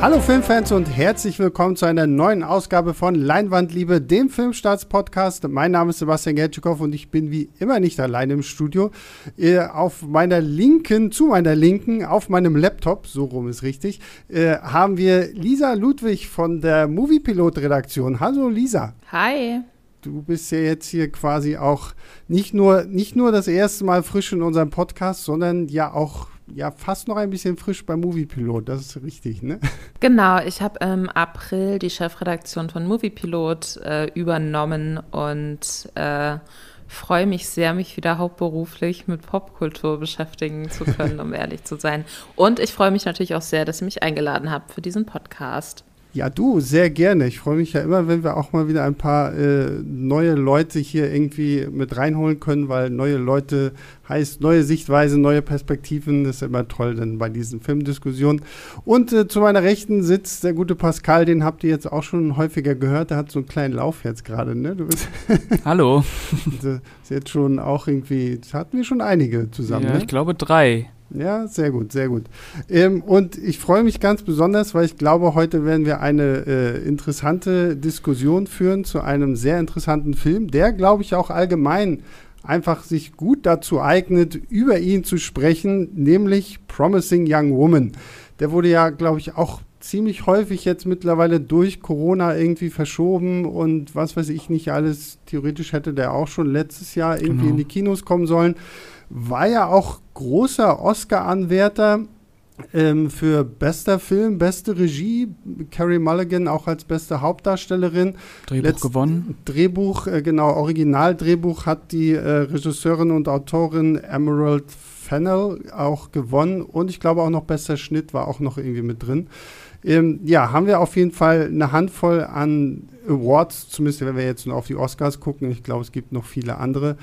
Hallo Filmfans und herzlich willkommen zu einer neuen Ausgabe von Leinwandliebe, dem Filmstarts-Podcast. Mein Name ist Sebastian Gertschikow und ich bin wie immer nicht alleine im Studio. Äh, auf meiner linken, zu meiner linken, auf meinem Laptop, so rum ist richtig, äh, haben wir Lisa Ludwig von der Moviepilot-Redaktion. Hallo Lisa. Hi. Du bist ja jetzt hier quasi auch nicht nur, nicht nur das erste Mal frisch in unserem Podcast, sondern ja auch ja fast noch ein bisschen frisch beim Moviepilot, das ist richtig, ne? Genau, ich habe im April die Chefredaktion von Moviepilot äh, übernommen und äh, freue mich sehr, mich wieder hauptberuflich mit Popkultur beschäftigen zu können, um ehrlich zu sein. Und ich freue mich natürlich auch sehr, dass ihr mich eingeladen habt für diesen Podcast. Ja, du, sehr gerne. Ich freue mich ja immer, wenn wir auch mal wieder ein paar äh, neue Leute hier irgendwie mit reinholen können, weil neue Leute heißt neue Sichtweise, neue Perspektiven. Das ist immer toll dann bei diesen Filmdiskussionen. Und äh, zu meiner Rechten sitzt der gute Pascal, den habt ihr jetzt auch schon häufiger gehört. Der hat so einen kleinen Lauf jetzt gerade, ne? Hallo. das ist jetzt schon auch irgendwie, das hatten wir schon einige zusammen. Ja, ne? ich glaube drei. Ja, sehr gut, sehr gut. Ähm, und ich freue mich ganz besonders, weil ich glaube, heute werden wir eine äh, interessante Diskussion führen zu einem sehr interessanten Film, der, glaube ich, auch allgemein einfach sich gut dazu eignet, über ihn zu sprechen, nämlich Promising Young Woman. Der wurde ja, glaube ich, auch ziemlich häufig jetzt mittlerweile durch Corona irgendwie verschoben und was weiß ich nicht alles. Theoretisch hätte der auch schon letztes Jahr irgendwie genau. in die Kinos kommen sollen war ja auch großer Oscar-Anwärter ähm, für bester Film, beste Regie. Carrie Mulligan auch als beste Hauptdarstellerin. Drehbuch Letzt gewonnen. Drehbuch, äh, genau, Originaldrehbuch hat die äh, Regisseurin und Autorin Emerald Fennell auch gewonnen. Und ich glaube auch noch bester Schnitt war auch noch irgendwie mit drin. Ähm, ja, haben wir auf jeden Fall eine Handvoll an Awards, zumindest wenn wir jetzt nur auf die Oscars gucken. Ich glaube, es gibt noch viele andere.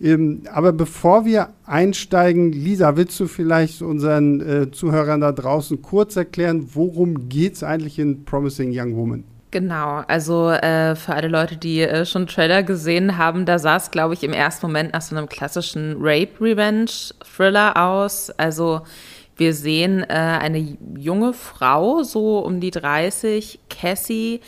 Ähm, aber bevor wir einsteigen, Lisa, willst du vielleicht unseren äh, Zuhörern da draußen kurz erklären, worum geht es eigentlich in Promising Young Woman? Genau, also äh, für alle Leute, die äh, schon Trailer gesehen haben, da sah es, glaube ich, im ersten Moment nach so einem klassischen Rape-Revenge-Thriller aus. Also wir sehen äh, eine junge Frau, so um die 30, Cassie,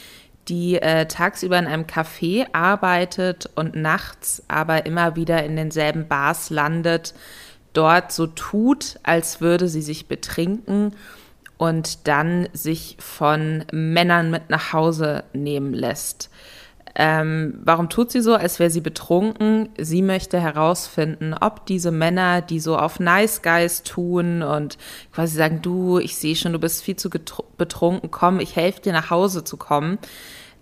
die äh, tagsüber in einem Café arbeitet und nachts aber immer wieder in denselben Bars landet, dort so tut, als würde sie sich betrinken und dann sich von Männern mit nach Hause nehmen lässt. Ähm, warum tut sie so, als wäre sie betrunken? Sie möchte herausfinden, ob diese Männer, die so auf Nice Guys tun und quasi sagen, du, ich sehe schon, du bist viel zu betrunken, komm, ich helfe dir nach Hause zu kommen.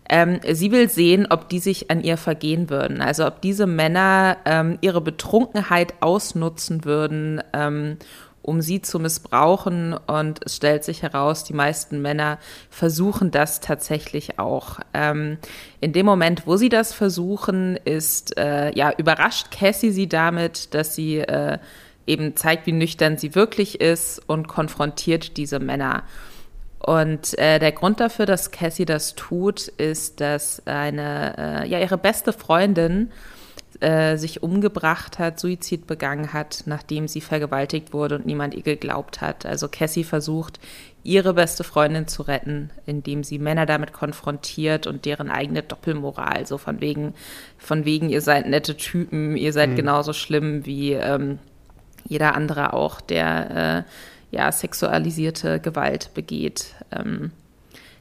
Ähm, sie will sehen, ob die sich an ihr vergehen würden. Also ob diese Männer ähm, ihre Betrunkenheit ausnutzen würden, ähm, um sie zu missbrauchen. Und es stellt sich heraus, die meisten Männer versuchen das tatsächlich auch. Ähm, in dem Moment, wo sie das versuchen, ist, äh, ja, überrascht Cassie sie damit, dass sie äh, eben zeigt, wie nüchtern sie wirklich ist und konfrontiert diese Männer. Und äh, der Grund dafür, dass Cassie das tut, ist, dass eine, äh, ja, ihre beste Freundin äh, sich umgebracht hat, Suizid begangen hat, nachdem sie vergewaltigt wurde und niemand ihr geglaubt hat. Also Cassie versucht, ihre beste Freundin zu retten, indem sie Männer damit konfrontiert und deren eigene Doppelmoral, so von wegen, von wegen, ihr seid nette Typen, ihr seid mhm. genauso schlimm wie ähm, jeder andere auch, der äh, ja sexualisierte Gewalt begeht. Ähm,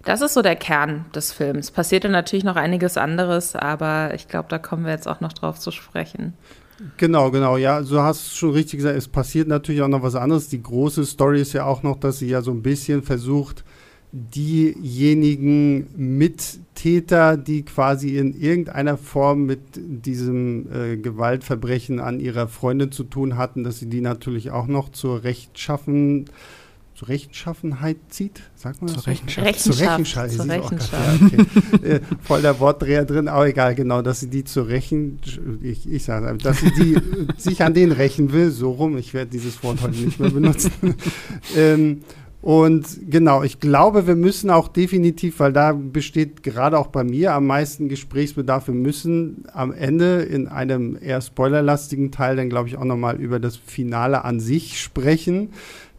das ist so der Kern des Films. Passierte natürlich noch einiges anderes, aber ich glaube, da kommen wir jetzt auch noch drauf zu sprechen. Genau, genau, ja, du hast schon richtig gesagt, es passiert natürlich auch noch was anderes. Die große Story ist ja auch noch, dass sie ja so ein bisschen versucht, diejenigen Mittäter, die quasi in irgendeiner Form mit diesem äh, Gewaltverbrechen an ihrer Freundin zu tun hatten, dass sie die natürlich auch noch zur Rechtschaffen zur Rechtschaffenheit zieht, sagt man das? Zur Rechenschaft. Rechenschaft. Zur Rechenschaft. Zur Rechenschaft. Ja, okay. äh, voll der Wortdreher drin, aber egal, genau, dass sie die zur Rechen, ich, ich sage dass sie die sich an denen rächen will, so rum, ich werde dieses Wort heute nicht mehr benutzen. ähm, und genau, ich glaube, wir müssen auch definitiv, weil da besteht gerade auch bei mir am meisten Gesprächsbedarf, wir müssen am Ende in einem eher spoilerlastigen Teil dann, glaube ich, auch nochmal über das Finale an sich sprechen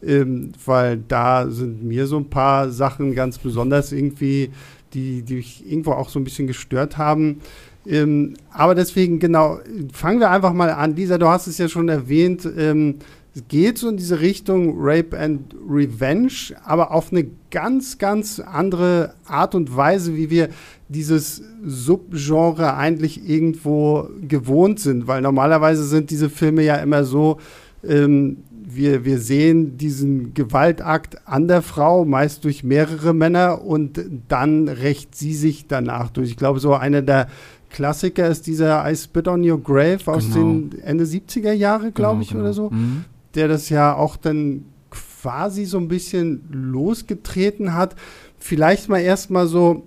ähm, weil da sind mir so ein paar Sachen ganz besonders irgendwie, die, die mich irgendwo auch so ein bisschen gestört haben. Ähm, aber deswegen, genau, fangen wir einfach mal an. Lisa, du hast es ja schon erwähnt, ähm, es geht so in diese Richtung Rape and Revenge, aber auf eine ganz, ganz andere Art und Weise, wie wir dieses Subgenre eigentlich irgendwo gewohnt sind. Weil normalerweise sind diese Filme ja immer so, ähm, wir, wir sehen diesen Gewaltakt an der Frau, meist durch mehrere Männer, und dann rächt sie sich danach durch. Ich glaube, so einer der Klassiker ist dieser I Spit on Your Grave aus genau. den Ende 70er Jahre, glaube genau, ich, genau. oder so. Mhm. Der das ja auch dann quasi so ein bisschen losgetreten hat. Vielleicht mal erstmal so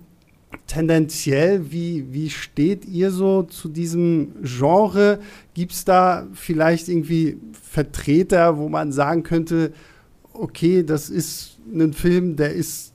tendenziell, wie, wie steht ihr so zu diesem Genre? Gibt es da vielleicht irgendwie Vertreter, wo man sagen könnte, okay, das ist ein Film, der ist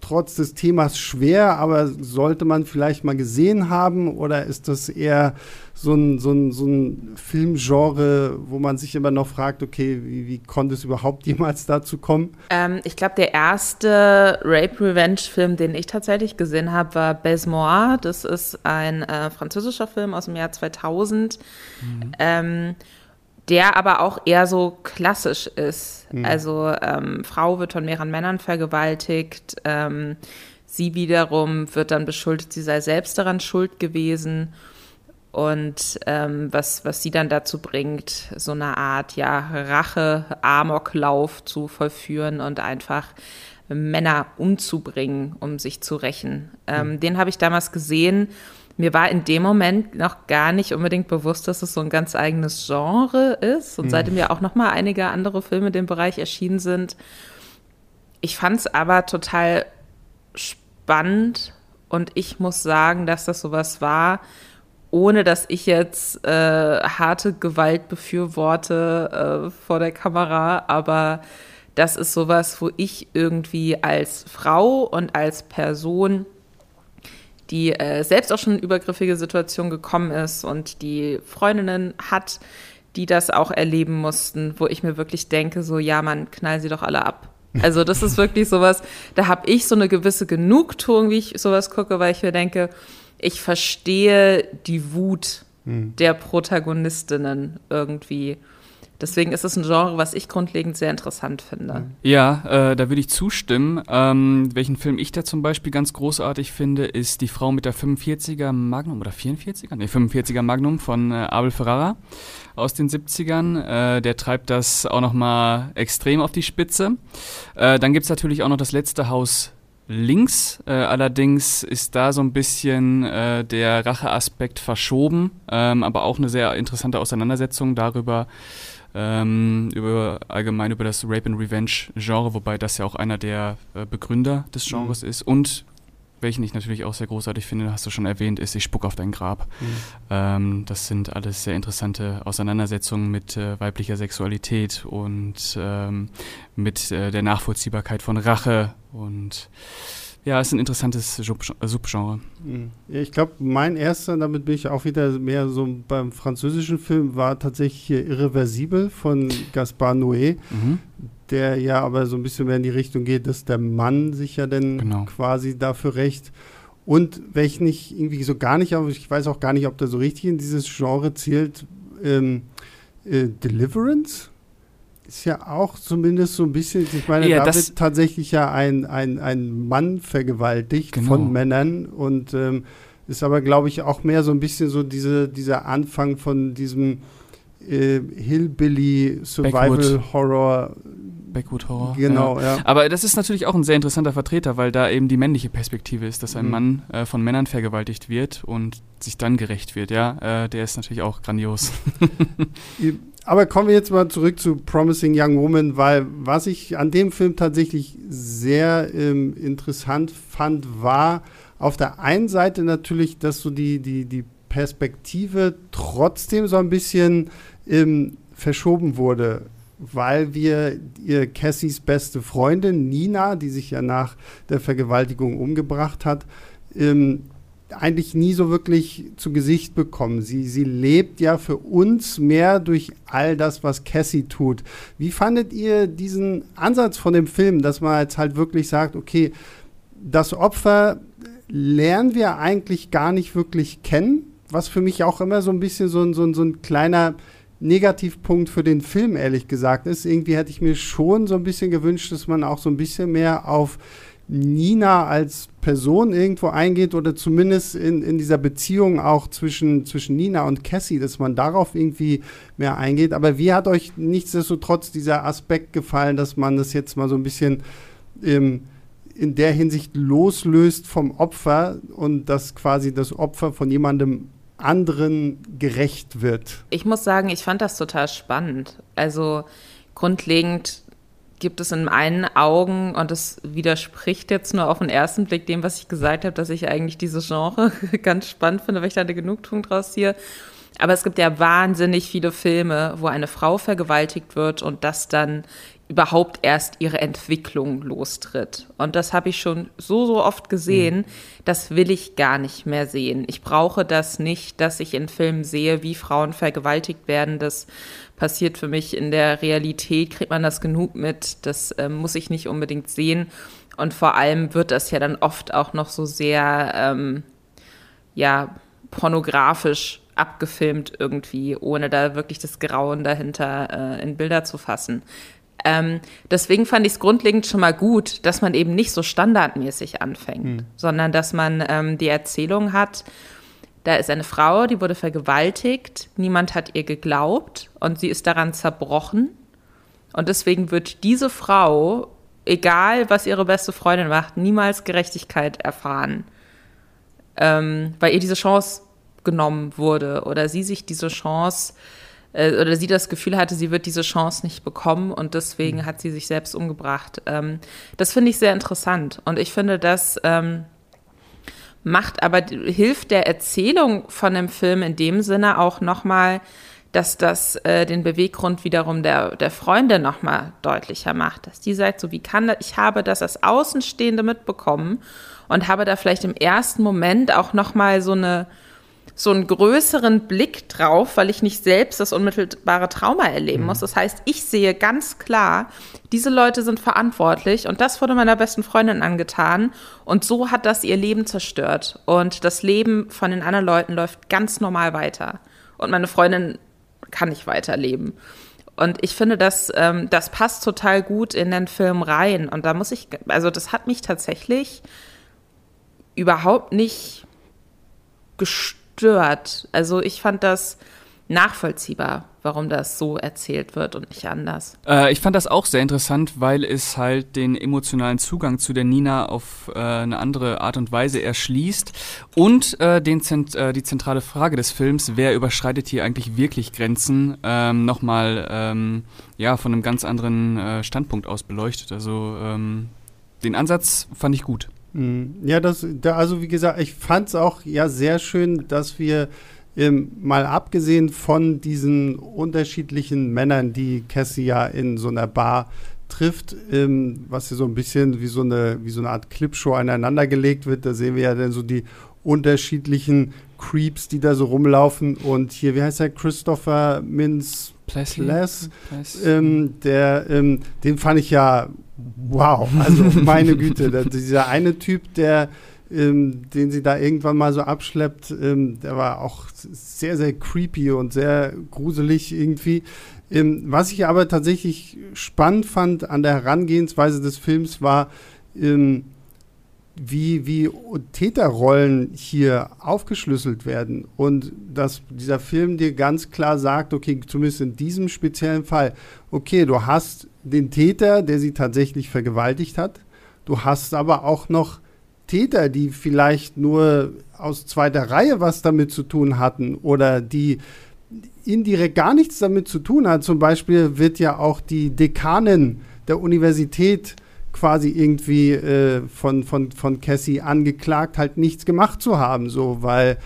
trotz des Themas schwer, aber sollte man vielleicht mal gesehen haben? Oder ist das eher so ein, so ein, so ein Filmgenre, wo man sich immer noch fragt, okay, wie, wie konnte es überhaupt jemals dazu kommen? Ähm, ich glaube, der erste Rape-Revenge-Film, den ich tatsächlich gesehen habe, war Baise-Moi. Das ist ein äh, französischer Film aus dem Jahr 2000. Mhm. Ähm, der aber auch eher so klassisch ist. Mhm. Also ähm, Frau wird von mehreren Männern vergewaltigt, ähm, sie wiederum wird dann beschuldigt, sie sei selbst daran schuld gewesen. Und ähm, was, was sie dann dazu bringt, so eine Art ja, Rache, Amoklauf zu vollführen und einfach Männer umzubringen, um sich zu rächen. Mhm. Den habe ich damals gesehen mir war in dem Moment noch gar nicht unbedingt bewusst, dass es so ein ganz eigenes Genre ist. Und mhm. seitdem ja auch noch mal einige andere Filme in dem Bereich erschienen sind. Ich fand es aber total spannend und ich muss sagen, dass das sowas war, ohne dass ich jetzt äh, harte Gewalt befürworte äh, vor der Kamera, aber das ist sowas, wo ich irgendwie als Frau und als Person die äh, selbst auch schon in übergriffige Situationen gekommen ist und die Freundinnen hat, die das auch erleben mussten, wo ich mir wirklich denke, so ja, man knall sie doch alle ab. Also das ist wirklich sowas, da habe ich so eine gewisse Genugtuung, wie ich sowas gucke, weil ich mir denke, ich verstehe die Wut hm. der Protagonistinnen irgendwie. Deswegen ist es ein Genre, was ich grundlegend sehr interessant finde. Ja, äh, da würde ich zustimmen. Ähm, welchen Film ich da zum Beispiel ganz großartig finde, ist Die Frau mit der 45er Magnum oder 44er? Ne, 45er Magnum von äh, Abel Ferrara aus den 70ern. Äh, der treibt das auch nochmal extrem auf die Spitze. Äh, dann gibt's natürlich auch noch das letzte Haus links. Äh, allerdings ist da so ein bisschen äh, der Racheaspekt verschoben, ähm, aber auch eine sehr interessante Auseinandersetzung darüber, ähm, über allgemein über das Rape and Revenge Genre, wobei das ja auch einer der äh, Begründer des mhm. Genres mhm. ist und welchen ich natürlich auch sehr großartig finde, hast du schon erwähnt, ist Ich spuck auf dein Grab. Mhm. Ähm, das sind alles sehr interessante Auseinandersetzungen mit äh, weiblicher Sexualität und ähm, mit äh, der Nachvollziehbarkeit von Rache und ja, ist ein interessantes Subgenre. Mhm. Ich glaube, mein erster, damit bin ich auch wieder mehr so beim französischen Film, war tatsächlich Irreversibel von Gaspar Noé, mhm. Der ja aber so ein bisschen mehr in die Richtung geht, dass der Mann sich ja dann genau. quasi dafür rächt. Und welchen ich irgendwie so gar nicht, aber ich weiß auch gar nicht, ob der so richtig in dieses Genre zählt, ähm, äh, Deliverance ist ja auch zumindest so ein bisschen, ich meine, ja, da wird tatsächlich ja ein, ein, ein Mann vergewaltigt genau. von Männern und ähm, ist aber, glaube ich, auch mehr so ein bisschen so diese, dieser Anfang von diesem äh, Hillbilly Survival Horror. Backwood Horror. Genau, ja. ja. Aber das ist natürlich auch ein sehr interessanter Vertreter, weil da eben die männliche Perspektive ist, dass ein mhm. Mann äh, von Männern vergewaltigt wird und sich dann gerecht wird, ja. Äh, der ist natürlich auch grandios. Aber kommen wir jetzt mal zurück zu Promising Young Woman, weil was ich an dem Film tatsächlich sehr ähm, interessant fand, war auf der einen Seite natürlich, dass so die, die, die Perspektive trotzdem so ein bisschen ähm, verschoben wurde, weil wir ihr Cassies beste Freundin Nina, die sich ja nach der Vergewaltigung umgebracht hat, ähm, eigentlich nie so wirklich zu Gesicht bekommen. Sie, sie lebt ja für uns mehr durch all das, was Cassie tut. Wie fandet ihr diesen Ansatz von dem Film, dass man jetzt halt wirklich sagt, okay, das Opfer lernen wir eigentlich gar nicht wirklich kennen, was für mich auch immer so ein bisschen so ein, so ein, so ein kleiner Negativpunkt für den Film, ehrlich gesagt, ist. Irgendwie hätte ich mir schon so ein bisschen gewünscht, dass man auch so ein bisschen mehr auf Nina als Person irgendwo eingeht oder zumindest in, in dieser Beziehung auch zwischen, zwischen Nina und Cassie, dass man darauf irgendwie mehr eingeht. Aber wie hat euch nichtsdestotrotz dieser Aspekt gefallen, dass man das jetzt mal so ein bisschen ähm, in der Hinsicht loslöst vom Opfer und dass quasi das Opfer von jemandem anderen gerecht wird? Ich muss sagen, ich fand das total spannend. Also grundlegend gibt es in meinen Augen, und das widerspricht jetzt nur auf den ersten Blick dem, was ich gesagt habe, dass ich eigentlich dieses Genre ganz spannend finde, weil ich da eine Genugtuung draus ziehe. Aber es gibt ja wahnsinnig viele Filme, wo eine Frau vergewaltigt wird und das dann überhaupt erst ihre Entwicklung lostritt. Und das habe ich schon so, so oft gesehen, mhm. das will ich gar nicht mehr sehen. Ich brauche das nicht, dass ich in Filmen sehe, wie Frauen vergewaltigt werden. Das passiert für mich in der Realität, kriegt man das genug mit, das äh, muss ich nicht unbedingt sehen. Und vor allem wird das ja dann oft auch noch so sehr, ähm, ja, pornografisch abgefilmt irgendwie, ohne da wirklich das Grauen dahinter äh, in Bilder zu fassen. Ähm, deswegen fand ich es grundlegend schon mal gut, dass man eben nicht so standardmäßig anfängt, hm. sondern dass man ähm, die Erzählung hat, da ist eine Frau, die wurde vergewaltigt, niemand hat ihr geglaubt und sie ist daran zerbrochen. Und deswegen wird diese Frau, egal was ihre beste Freundin macht, niemals Gerechtigkeit erfahren, ähm, weil ihr diese Chance genommen wurde oder sie sich diese Chance äh, oder sie das Gefühl hatte, sie wird diese Chance nicht bekommen und deswegen mhm. hat sie sich selbst umgebracht. Ähm, das finde ich sehr interessant und ich finde, das ähm, macht aber hilft der Erzählung von dem Film in dem Sinne auch nochmal, dass das äh, den Beweggrund wiederum der, der Freunde nochmal deutlicher macht. Dass die sagt, so wie kann das, ich habe das als Außenstehende mitbekommen und habe da vielleicht im ersten Moment auch nochmal so eine so einen größeren Blick drauf, weil ich nicht selbst das unmittelbare Trauma erleben mhm. muss. Das heißt, ich sehe ganz klar, diese Leute sind verantwortlich und das wurde meiner besten Freundin angetan und so hat das ihr Leben zerstört und das Leben von den anderen Leuten läuft ganz normal weiter und meine Freundin kann nicht weiterleben. Und ich finde, das, ähm, das passt total gut in den Film rein. Und da muss ich, also das hat mich tatsächlich überhaupt nicht gestört stört. Also ich fand das nachvollziehbar, warum das so erzählt wird und nicht anders. Äh, ich fand das auch sehr interessant, weil es halt den emotionalen Zugang zu der Nina auf äh, eine andere Art und Weise erschließt und äh, den Zent äh, die zentrale Frage des Films, wer überschreitet hier eigentlich wirklich Grenzen, ähm, nochmal ähm, ja, von einem ganz anderen äh, Standpunkt aus beleuchtet. Also ähm, den Ansatz fand ich gut. Mhm. Ja, das, da, also wie gesagt, ich fand es auch ja sehr schön, dass wir ähm, mal abgesehen von diesen unterschiedlichen Männern, die Cassie ja in so einer Bar trifft, ähm, was ja so ein bisschen wie so eine, wie so eine Art Clipshow aneinandergelegt wird. Da sehen wir ja dann so die unterschiedlichen Creeps, die da so rumlaufen. Und hier, wie heißt der? Christopher Mintz Pless, ähm, der, ähm, den fand ich ja wow. Also meine Güte, der, dieser eine Typ, der ähm, den sie da irgendwann mal so abschleppt, ähm, der war auch sehr, sehr creepy und sehr gruselig irgendwie. Ähm, was ich aber tatsächlich spannend fand an der Herangehensweise des Films war, ähm, wie, wie Täterrollen hier aufgeschlüsselt werden und dass dieser Film dir ganz klar sagt, okay, zumindest in diesem speziellen Fall, okay, du hast den Täter, der sie tatsächlich vergewaltigt hat, du hast aber auch noch Täter, die vielleicht nur aus zweiter Reihe was damit zu tun hatten oder die indirekt gar nichts damit zu tun hat. Zum Beispiel wird ja auch die Dekanin der Universität quasi irgendwie äh, von, von, von Cassie angeklagt, halt nichts gemacht zu haben, so, weil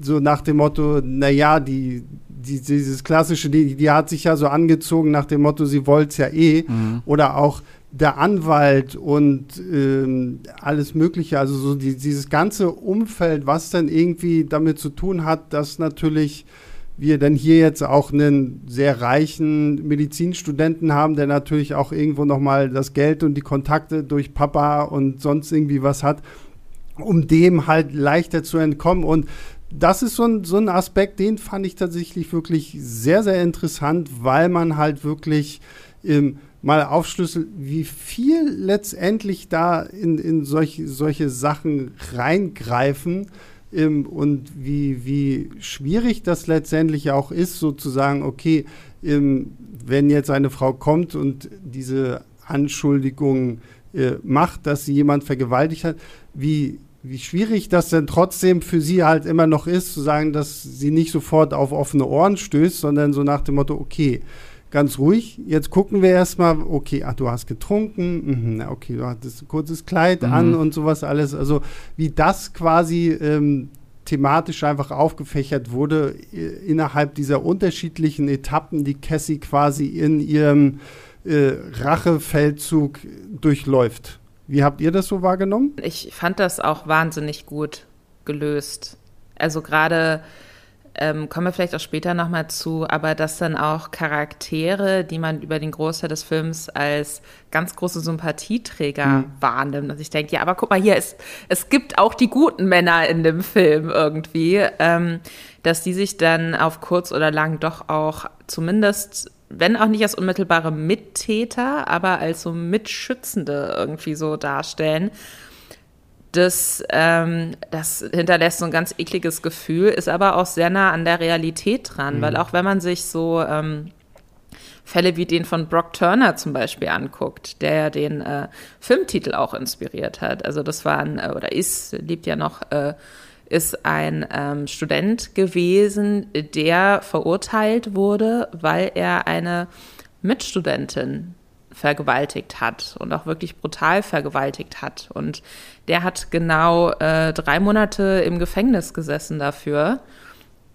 so nach dem Motto, naja, die, die, dieses klassische, die, die hat sich ja so angezogen nach dem Motto, sie wollte es ja eh. Mhm. Oder auch der Anwalt und ähm, alles Mögliche, also so die, dieses ganze Umfeld, was dann irgendwie damit zu tun hat, dass natürlich wir dann hier jetzt auch einen sehr reichen Medizinstudenten haben, der natürlich auch irgendwo nochmal das Geld und die Kontakte durch Papa und sonst irgendwie was hat, um dem halt leichter zu entkommen. Und das ist so ein, so ein Aspekt, den fand ich tatsächlich wirklich sehr, sehr interessant, weil man halt wirklich ähm, mal aufschlüsselt, wie viel letztendlich da in, in solch, solche Sachen reingreifen und wie, wie schwierig das letztendlich auch ist, sozusagen, okay, ähm, wenn jetzt eine Frau kommt und diese Anschuldigung äh, macht, dass sie jemand vergewaltigt hat, wie, wie schwierig das denn trotzdem für sie halt immer noch ist, zu sagen, dass sie nicht sofort auf offene Ohren stößt, sondern so nach dem Motto, okay, ganz ruhig. Jetzt gucken wir erstmal, okay, ach, du hast getrunken, mhm, okay, du hattest ein kurzes Kleid mhm. an und sowas alles. Also wie das quasi ähm, thematisch einfach aufgefächert wurde äh, innerhalb dieser unterschiedlichen Etappen, die Cassie quasi in ihrem äh, Rachefeldzug durchläuft. Wie habt ihr das so wahrgenommen? Ich fand das auch wahnsinnig gut gelöst. Also gerade ähm, kommen wir vielleicht auch später nochmal zu, aber dass dann auch Charaktere, die man über den Großteil des Films als ganz große Sympathieträger mhm. wahrnimmt. Und ich denke, ja, aber guck mal hier, es, es gibt auch die guten Männer in dem Film irgendwie, ähm, dass die sich dann auf kurz oder lang doch auch zumindest wenn auch nicht als unmittelbare Mittäter, aber als so Mitschützende irgendwie so darstellen das, ähm, das hinterlässt so ein ganz ekliges Gefühl, ist aber auch sehr nah an der Realität dran, mhm. weil auch wenn man sich so ähm, Fälle wie den von Brock Turner zum Beispiel anguckt, der ja den äh, Filmtitel auch inspiriert hat. Also das war ein, äh, oder ist, lebt ja noch, äh, ist ein ähm, Student gewesen, der verurteilt wurde, weil er eine Mitstudentin vergewaltigt hat und auch wirklich brutal vergewaltigt hat. Und der hat genau äh, drei Monate im Gefängnis gesessen dafür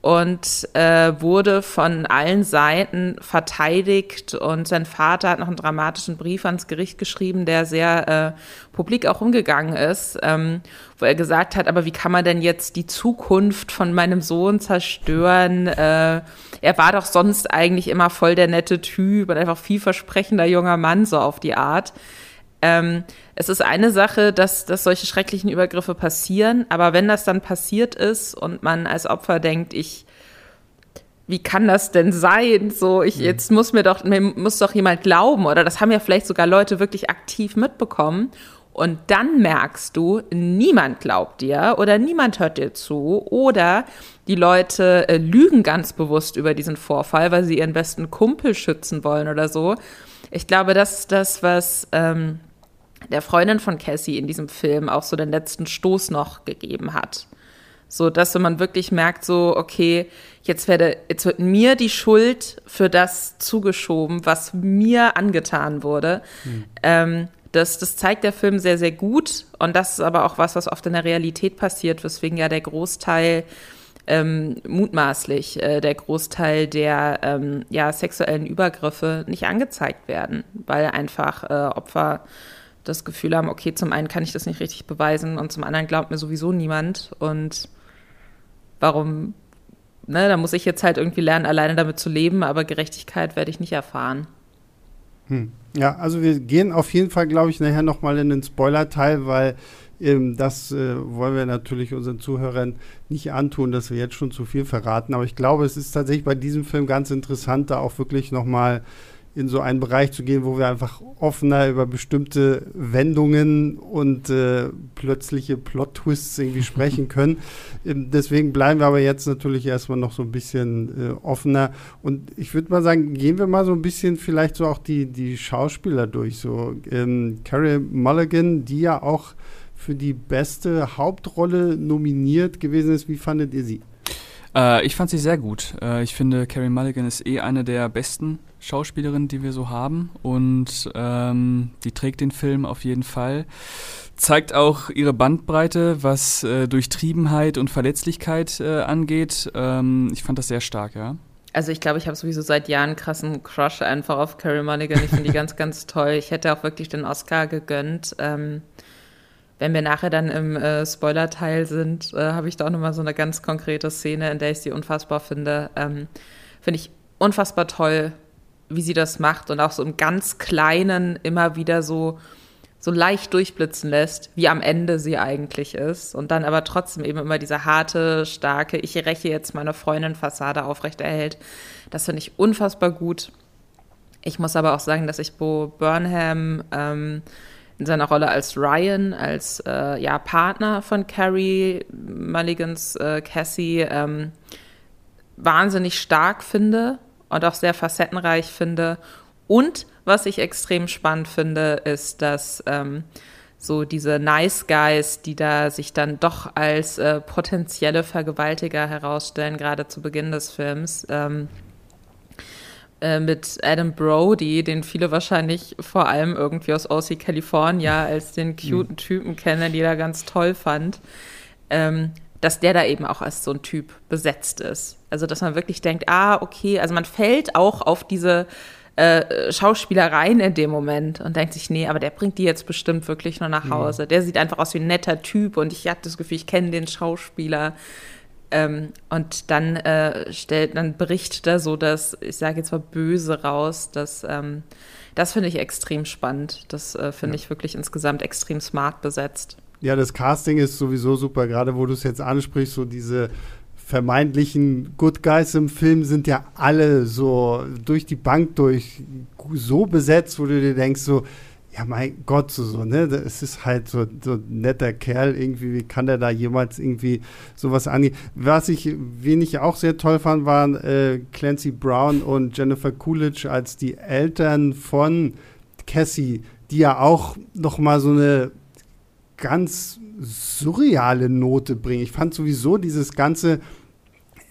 und äh, wurde von allen Seiten verteidigt. Und sein Vater hat noch einen dramatischen Brief ans Gericht geschrieben, der sehr äh, publik auch umgegangen ist, ähm, wo er gesagt hat, aber wie kann man denn jetzt die Zukunft von meinem Sohn zerstören? Äh, er war doch sonst eigentlich immer voll der nette Typ und einfach vielversprechender junger Mann, so auf die Art. Ähm, es ist eine Sache, dass, dass solche schrecklichen Übergriffe passieren, aber wenn das dann passiert ist und man als Opfer denkt, ich, wie kann das denn sein? So, ich, mhm. jetzt muss mir doch, mir muss doch jemand glauben, oder das haben ja vielleicht sogar Leute wirklich aktiv mitbekommen. Und dann merkst du, niemand glaubt dir oder niemand hört dir zu oder die Leute äh, lügen ganz bewusst über diesen Vorfall, weil sie ihren besten Kumpel schützen wollen oder so. Ich glaube, das ist das, was ähm, der Freundin von Cassie in diesem Film auch so den letzten Stoß noch gegeben hat. So, dass wenn man wirklich merkt, so, okay, jetzt werde, jetzt wird mir die Schuld für das zugeschoben, was mir angetan wurde. Hm. Ähm, das, das zeigt der Film sehr, sehr gut. Und das ist aber auch was, was oft in der Realität passiert, weswegen ja der Großteil ähm, mutmaßlich äh, der Großteil der ähm, ja, sexuellen Übergriffe nicht angezeigt werden, weil einfach äh, Opfer das Gefühl haben, okay, zum einen kann ich das nicht richtig beweisen und zum anderen glaubt mir sowieso niemand und warum, ne, da muss ich jetzt halt irgendwie lernen, alleine damit zu leben, aber Gerechtigkeit werde ich nicht erfahren. Hm. Ja, also wir gehen auf jeden Fall, glaube ich, nachher nochmal in den Spoiler-Teil, weil ähm, das äh, wollen wir natürlich unseren Zuhörern nicht antun, dass wir jetzt schon zu viel verraten. Aber ich glaube, es ist tatsächlich bei diesem Film ganz interessant, da auch wirklich nochmal mal in so einen Bereich zu gehen, wo wir einfach offener über bestimmte Wendungen und äh, plötzliche Plot-Twists irgendwie sprechen können. Ähm, deswegen bleiben wir aber jetzt natürlich erstmal noch so ein bisschen äh, offener. Und ich würde mal sagen, gehen wir mal so ein bisschen vielleicht so auch die, die Schauspieler durch. So ähm, Carrie Mulligan, die ja auch für die beste Hauptrolle nominiert gewesen ist. Wie fandet ihr sie? Äh, ich fand sie sehr gut. Äh, ich finde, Carrie Mulligan ist eh eine der besten Schauspielerinnen, die wir so haben. Und ähm, die trägt den Film auf jeden Fall. Zeigt auch ihre Bandbreite, was äh, Durchtriebenheit und Verletzlichkeit äh, angeht. Ähm, ich fand das sehr stark, ja. also ich glaube, ich habe sowieso seit Jahren einen krassen Crush einfach auf Carrie Mulligan. Ich finde die ganz, ganz toll. Ich hätte auch wirklich den Oscar gegönnt. Ähm, wenn wir nachher dann im äh, Spoiler-Teil sind, äh, habe ich da auch nochmal so eine ganz konkrete Szene, in der ich sie unfassbar finde. Ähm, finde ich unfassbar toll, wie sie das macht und auch so im ganz Kleinen immer wieder so so leicht durchblitzen lässt, wie am Ende sie eigentlich ist. Und dann aber trotzdem eben immer diese harte, starke, ich räche jetzt meine Freundin Fassade aufrechterhält. Das finde ich unfassbar gut. Ich muss aber auch sagen, dass ich Bo Burnham ähm, in seiner Rolle als Ryan, als äh, ja, Partner von Carrie Mulligans äh, Cassie, ähm, wahnsinnig stark finde und auch sehr facettenreich finde. Und was ich extrem spannend finde, ist, dass ähm, so diese Nice Guys, die da sich dann doch als äh, potenzielle Vergewaltiger herausstellen, gerade zu Beginn des Films, ähm, äh, mit Adam Brody, den viele wahrscheinlich vor allem irgendwie aus OC California als den cuten Typen kennen, die er ganz toll fand, ähm, dass der da eben auch als so ein Typ besetzt ist. Also, dass man wirklich denkt, ah, okay, also man fällt auch auf diese äh, Schauspielereien in dem Moment und denkt sich, nee, aber der bringt die jetzt bestimmt wirklich nur nach Hause. Ja. Der sieht einfach aus wie ein netter Typ und ich hatte das Gefühl, ich kenne den Schauspieler. Ähm, und dann äh, stellt, dann berichtet er so dass, ich sage jetzt mal böse raus, dass ähm, das finde ich extrem spannend. Das äh, finde ja. ich wirklich insgesamt extrem smart besetzt. Ja, das Casting ist sowieso super, gerade wo du es jetzt ansprichst, so diese vermeintlichen Good Guys im Film sind ja alle so durch die Bank durch so besetzt, wo du dir denkst, so, ja, mein Gott, so, so ne? Es ist halt so, so ein netter Kerl irgendwie, wie kann der da jemals irgendwie sowas angehen? Was ich, wen ich auch sehr toll fand, waren äh, Clancy Brown und Jennifer Coolidge als die Eltern von Cassie, die ja auch noch mal so eine ganz surreale Note bringen. Ich fand sowieso dieses ganze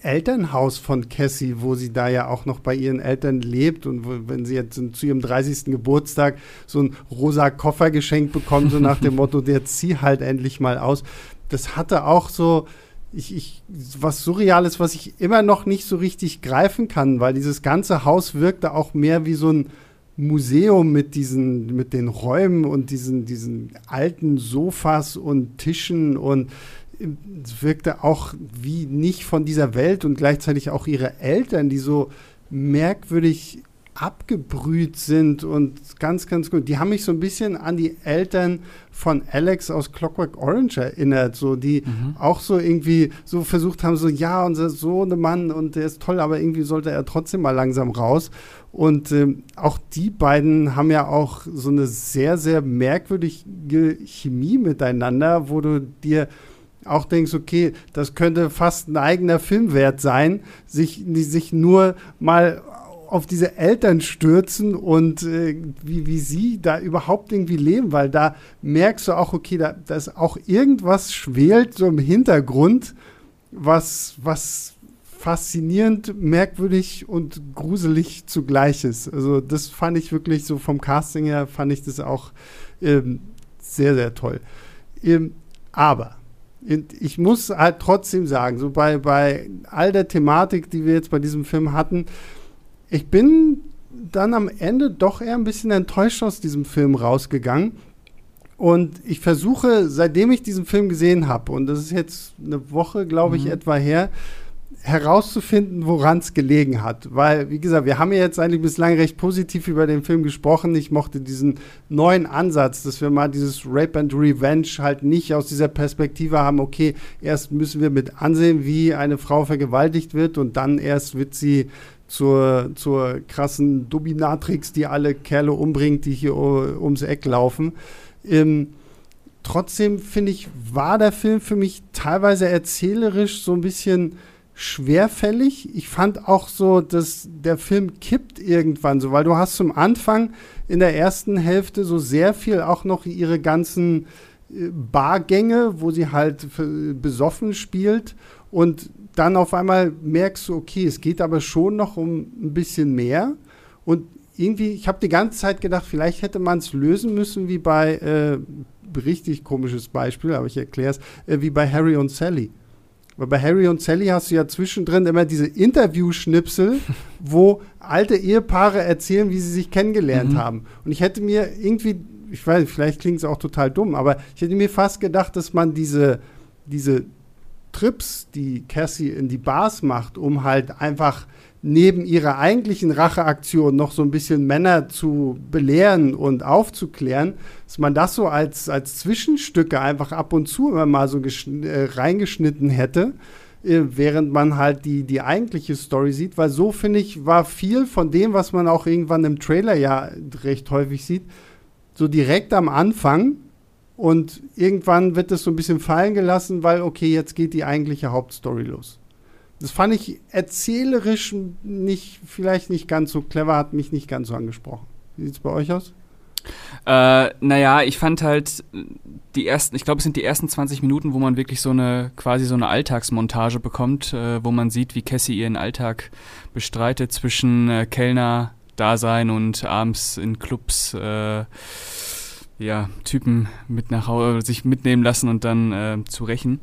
Elternhaus von Cassie, wo sie da ja auch noch bei ihren Eltern lebt und wo, wenn sie jetzt zu ihrem 30. Geburtstag so ein rosa Koffer geschenkt bekommt, so nach dem Motto, der zieh halt endlich mal aus. Das hatte auch so, ich, ich, was Surreales, was ich immer noch nicht so richtig greifen kann, weil dieses ganze Haus wirkte auch mehr wie so ein Museum mit diesen, mit den Räumen und diesen, diesen alten Sofas und Tischen und wirkte auch wie nicht von dieser Welt und gleichzeitig auch ihre Eltern, die so merkwürdig abgebrüht sind und ganz, ganz gut. Die haben mich so ein bisschen an die Eltern von Alex aus Clockwork Orange erinnert, so die mhm. auch so irgendwie so versucht haben, so ja, unser Sohn, Mann und der ist toll, aber irgendwie sollte er trotzdem mal langsam raus. Und ähm, auch die beiden haben ja auch so eine sehr, sehr merkwürdige Chemie miteinander, wo du dir auch denkst, okay, das könnte fast ein eigener Filmwert sein, sich, sich nur mal auf diese Eltern stürzen und äh, wie, wie sie da überhaupt irgendwie leben, weil da merkst du auch, okay, da, da ist auch irgendwas schwelt so im Hintergrund, was, was faszinierend, merkwürdig und gruselig zugleich ist. Also das fand ich wirklich so vom Casting her, fand ich das auch ähm, sehr, sehr toll. Ähm, aber ich muss halt trotzdem sagen, so bei, bei all der Thematik, die wir jetzt bei diesem Film hatten, ich bin dann am Ende doch eher ein bisschen enttäuscht aus diesem Film rausgegangen. Und ich versuche, seitdem ich diesen Film gesehen habe, und das ist jetzt eine Woche, glaube ich, mhm. etwa her, herauszufinden, woran es gelegen hat. Weil, wie gesagt, wir haben ja jetzt eigentlich bislang recht positiv über den Film gesprochen. Ich mochte diesen neuen Ansatz, dass wir mal dieses Rape and Revenge halt nicht aus dieser Perspektive haben, okay, erst müssen wir mit ansehen, wie eine Frau vergewaltigt wird und dann erst wird sie zur, zur krassen Dominatrix, die alle Kerle umbringt, die hier ums Eck laufen. Ähm, trotzdem finde ich, war der Film für mich teilweise erzählerisch so ein bisschen schwerfällig. Ich fand auch so, dass der Film kippt irgendwann so, weil du hast zum Anfang in der ersten Hälfte so sehr viel auch noch ihre ganzen äh, Bargänge, wo sie halt besoffen spielt und dann auf einmal merkst du, okay, es geht aber schon noch um ein bisschen mehr und irgendwie, ich habe die ganze Zeit gedacht, vielleicht hätte man es lösen müssen wie bei, äh, richtig komisches Beispiel, aber ich erkläre es, äh, wie bei Harry und Sally Weil bei Harry und Sally hast du ja zwischendrin immer diese Interview-Schnipsel, wo alte Ehepaare erzählen, wie sie sich kennengelernt mhm. haben. Und ich hätte mir irgendwie, ich weiß, vielleicht klingt es auch total dumm, aber ich hätte mir fast gedacht, dass man diese, diese Trips, die Cassie in die Bars macht, um halt einfach neben ihrer eigentlichen Racheaktion noch so ein bisschen Männer zu belehren und aufzuklären, dass man das so als, als Zwischenstücke einfach ab und zu immer mal so äh, reingeschnitten hätte, äh, während man halt die, die eigentliche Story sieht, weil so finde ich, war viel von dem, was man auch irgendwann im Trailer ja recht häufig sieht, so direkt am Anfang und irgendwann wird es so ein bisschen fallen gelassen, weil okay, jetzt geht die eigentliche Hauptstory los. Das fand ich erzählerisch nicht, vielleicht nicht ganz so clever, hat mich nicht ganz so angesprochen. Wie sieht es bei euch aus? Äh, naja, ich fand halt die ersten, ich glaube, es sind die ersten 20 Minuten, wo man wirklich so eine, quasi so eine Alltagsmontage bekommt, äh, wo man sieht, wie Cassie ihren Alltag bestreitet zwischen äh, Kellner-Dasein und abends in Clubs, äh, ja, Typen mit nach Hause, sich mitnehmen lassen und dann äh, zu rächen.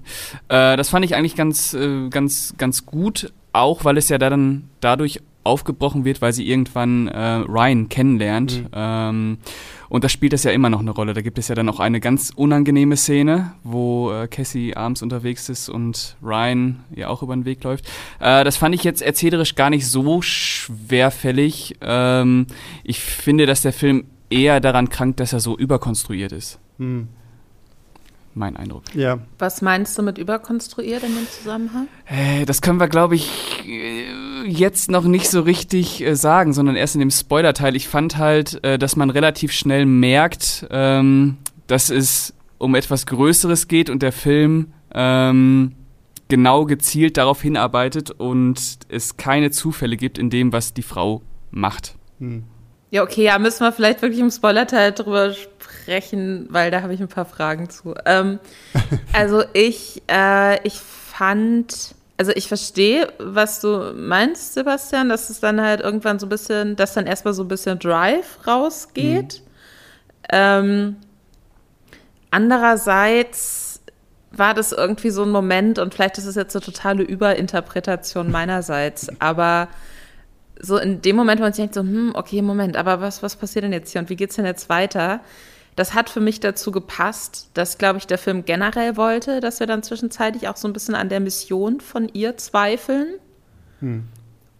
Äh, das fand ich eigentlich ganz, äh, ganz, ganz gut, auch weil es ja dann dadurch aufgebrochen wird, weil sie irgendwann äh, Ryan kennenlernt. Mhm. Ähm, und da spielt das ja immer noch eine Rolle. Da gibt es ja dann auch eine ganz unangenehme Szene, wo äh, Cassie abends unterwegs ist und Ryan ja auch über den Weg läuft. Äh, das fand ich jetzt erzählerisch gar nicht so schwerfällig. Ähm, ich finde, dass der Film eher daran krankt, dass er so überkonstruiert ist. Hm. Mein Eindruck. Ja. Was meinst du mit überkonstruiert in dem Zusammenhang? Äh, das können wir, glaube ich, äh, jetzt noch nicht so richtig äh, sagen, sondern erst in dem Spoiler-Teil. Ich fand halt, dass man relativ schnell merkt, ähm, dass es um etwas Größeres geht und der Film ähm, genau gezielt darauf hinarbeitet und es keine Zufälle gibt in dem, was die Frau macht. Hm. Ja, okay, ja, müssen wir vielleicht wirklich im Spoiler-Teil drüber sprechen, weil da habe ich ein paar Fragen zu. Ähm, also ich, äh, ich fand, also ich verstehe, was du meinst, Sebastian, dass es dann halt irgendwann so ein bisschen, dass dann erstmal so ein bisschen Drive rausgeht. Mhm. Ähm, andererseits war das irgendwie so ein Moment, und vielleicht ist es jetzt eine totale Überinterpretation meinerseits, aber so in dem Moment, wo man sich denkt, so, hm, okay, Moment, aber was, was passiert denn jetzt hier und wie geht's denn jetzt weiter? Das hat für mich dazu gepasst, dass, glaube ich, der Film generell wollte, dass wir dann zwischenzeitlich auch so ein bisschen an der Mission von ihr zweifeln. Hm.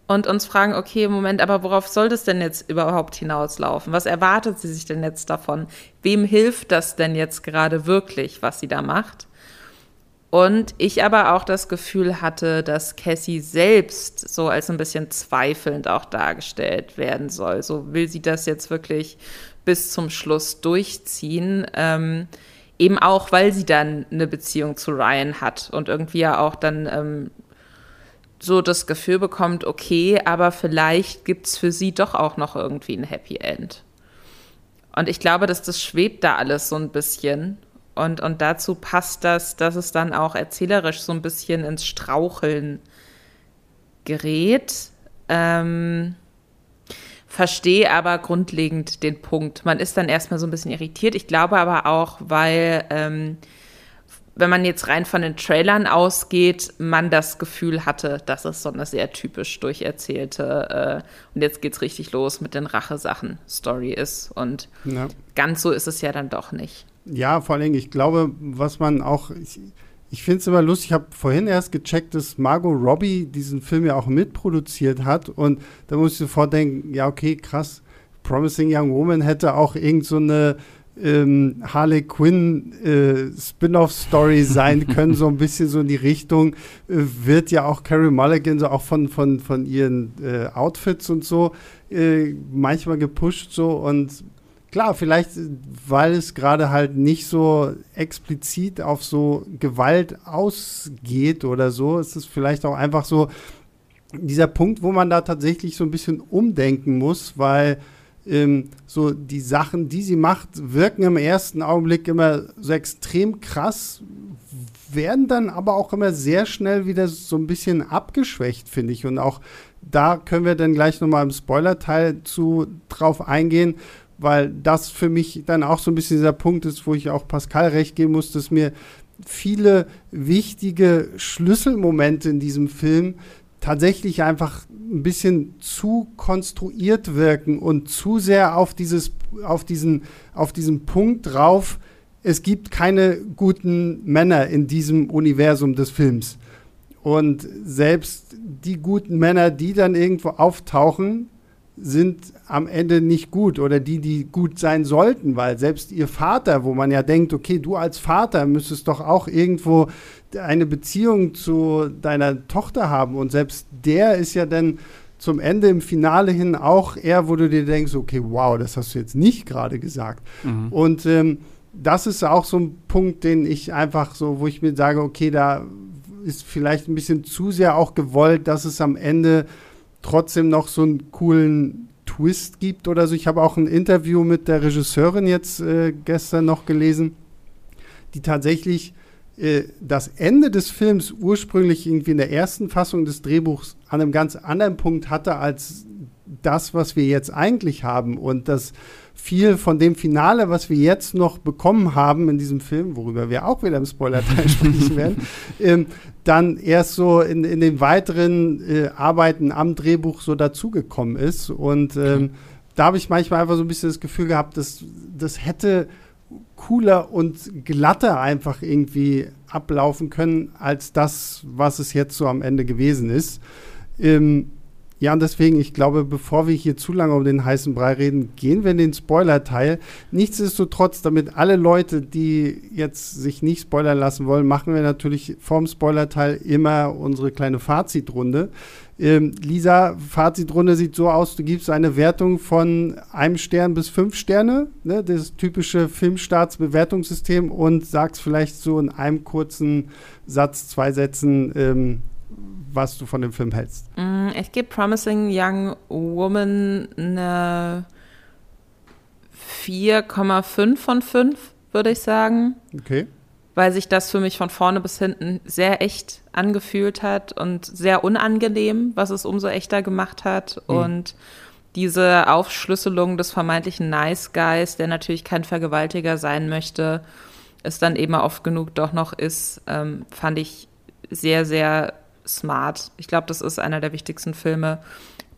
Und uns fragen, okay, Moment, aber worauf soll das denn jetzt überhaupt hinauslaufen? Was erwartet sie sich denn jetzt davon? Wem hilft das denn jetzt gerade wirklich, was sie da macht? Und ich aber auch das Gefühl hatte, dass Cassie selbst so als ein bisschen zweifelnd auch dargestellt werden soll. So will sie das jetzt wirklich bis zum Schluss durchziehen. Ähm, eben auch, weil sie dann eine Beziehung zu Ryan hat und irgendwie ja auch dann ähm, so das Gefühl bekommt, okay, aber vielleicht gibt es für sie doch auch noch irgendwie ein Happy End. Und ich glaube, dass das schwebt da alles so ein bisschen. Und, und dazu passt das, dass es dann auch erzählerisch so ein bisschen ins Straucheln gerät. Ähm, verstehe aber grundlegend den Punkt. Man ist dann erstmal so ein bisschen irritiert. Ich glaube aber auch, weil, ähm, wenn man jetzt rein von den Trailern ausgeht, man das Gefühl hatte, dass es so eine sehr typisch durcherzählte äh, und jetzt geht's richtig los mit den Rachesachen-Story ist. Und ja. ganz so ist es ja dann doch nicht. Ja, vor allem, ich glaube, was man auch, ich, ich finde es immer lustig, ich habe vorhin erst gecheckt, dass Margot Robbie diesen Film ja auch mitproduziert hat und da muss ich sofort denken, ja, okay, krass, Promising Young Woman hätte auch irgend so eine ähm, Harley Quinn äh, Spin-off-Story sein können, so ein bisschen so in die Richtung. Äh, wird ja auch Carrie Mulligan so auch von, von, von ihren äh, Outfits und so äh, manchmal gepusht so und Klar, vielleicht, weil es gerade halt nicht so explizit auf so Gewalt ausgeht oder so, ist es vielleicht auch einfach so dieser Punkt, wo man da tatsächlich so ein bisschen umdenken muss, weil ähm, so die Sachen, die sie macht, wirken im ersten Augenblick immer so extrem krass, werden dann aber auch immer sehr schnell wieder so ein bisschen abgeschwächt, finde ich. Und auch da können wir dann gleich nochmal im Spoiler-Teil zu drauf eingehen, weil das für mich dann auch so ein bisschen dieser Punkt ist, wo ich auch Pascal recht geben muss, dass mir viele wichtige Schlüsselmomente in diesem Film tatsächlich einfach ein bisschen zu konstruiert wirken und zu sehr auf dieses, auf diesen, auf diesen Punkt drauf, es gibt keine guten Männer in diesem Universum des Films. Und selbst die guten Männer, die dann irgendwo auftauchen, sind am Ende nicht gut oder die, die gut sein sollten, weil selbst ihr Vater, wo man ja denkt, okay, du als Vater müsstest doch auch irgendwo eine Beziehung zu deiner Tochter haben und selbst der ist ja dann zum Ende im Finale hin auch eher, wo du dir denkst, okay, wow, das hast du jetzt nicht gerade gesagt. Mhm. Und ähm, das ist auch so ein Punkt, den ich einfach so, wo ich mir sage, okay, da ist vielleicht ein bisschen zu sehr auch gewollt, dass es am Ende trotzdem noch so einen coolen Twist gibt oder so. Ich habe auch ein Interview mit der Regisseurin jetzt äh, gestern noch gelesen, die tatsächlich äh, das Ende des Films ursprünglich irgendwie in der ersten Fassung des Drehbuchs an einem ganz anderen Punkt hatte als das, was wir jetzt eigentlich haben. Und das viel von dem Finale, was wir jetzt noch bekommen haben in diesem Film, worüber wir auch wieder im Spoiler-Teil sprechen werden, ähm, dann erst so in, in den weiteren äh, Arbeiten am Drehbuch so dazugekommen ist. Und ähm, da habe ich manchmal einfach so ein bisschen das Gefühl gehabt, dass das hätte cooler und glatter einfach irgendwie ablaufen können, als das, was es jetzt so am Ende gewesen ist. Ähm, ja, und deswegen, ich glaube, bevor wir hier zu lange um den heißen Brei reden, gehen wir in den Spoiler-Teil. Nichtsdestotrotz, damit alle Leute, die jetzt sich nicht spoilern lassen wollen, machen wir natürlich vorm Spoiler-Teil immer unsere kleine Fazitrunde. Ähm, Lisa, Fazitrunde sieht so aus, du gibst eine Wertung von einem Stern bis fünf Sterne, ne, das typische Filmstartsbewertungssystem und sagst vielleicht so in einem kurzen Satz, zwei Sätzen, ähm, was du von dem Film hältst. Mm, ich gebe Promising Young Woman eine 4,5 von 5, würde ich sagen. Okay. Weil sich das für mich von vorne bis hinten sehr echt angefühlt hat und sehr unangenehm, was es umso echter gemacht hat. Mhm. Und diese Aufschlüsselung des vermeintlichen Nice Guys, der natürlich kein Vergewaltiger sein möchte, es dann eben oft genug doch noch ist, ähm, fand ich sehr, sehr smart. Ich glaube, das ist einer der wichtigsten Filme,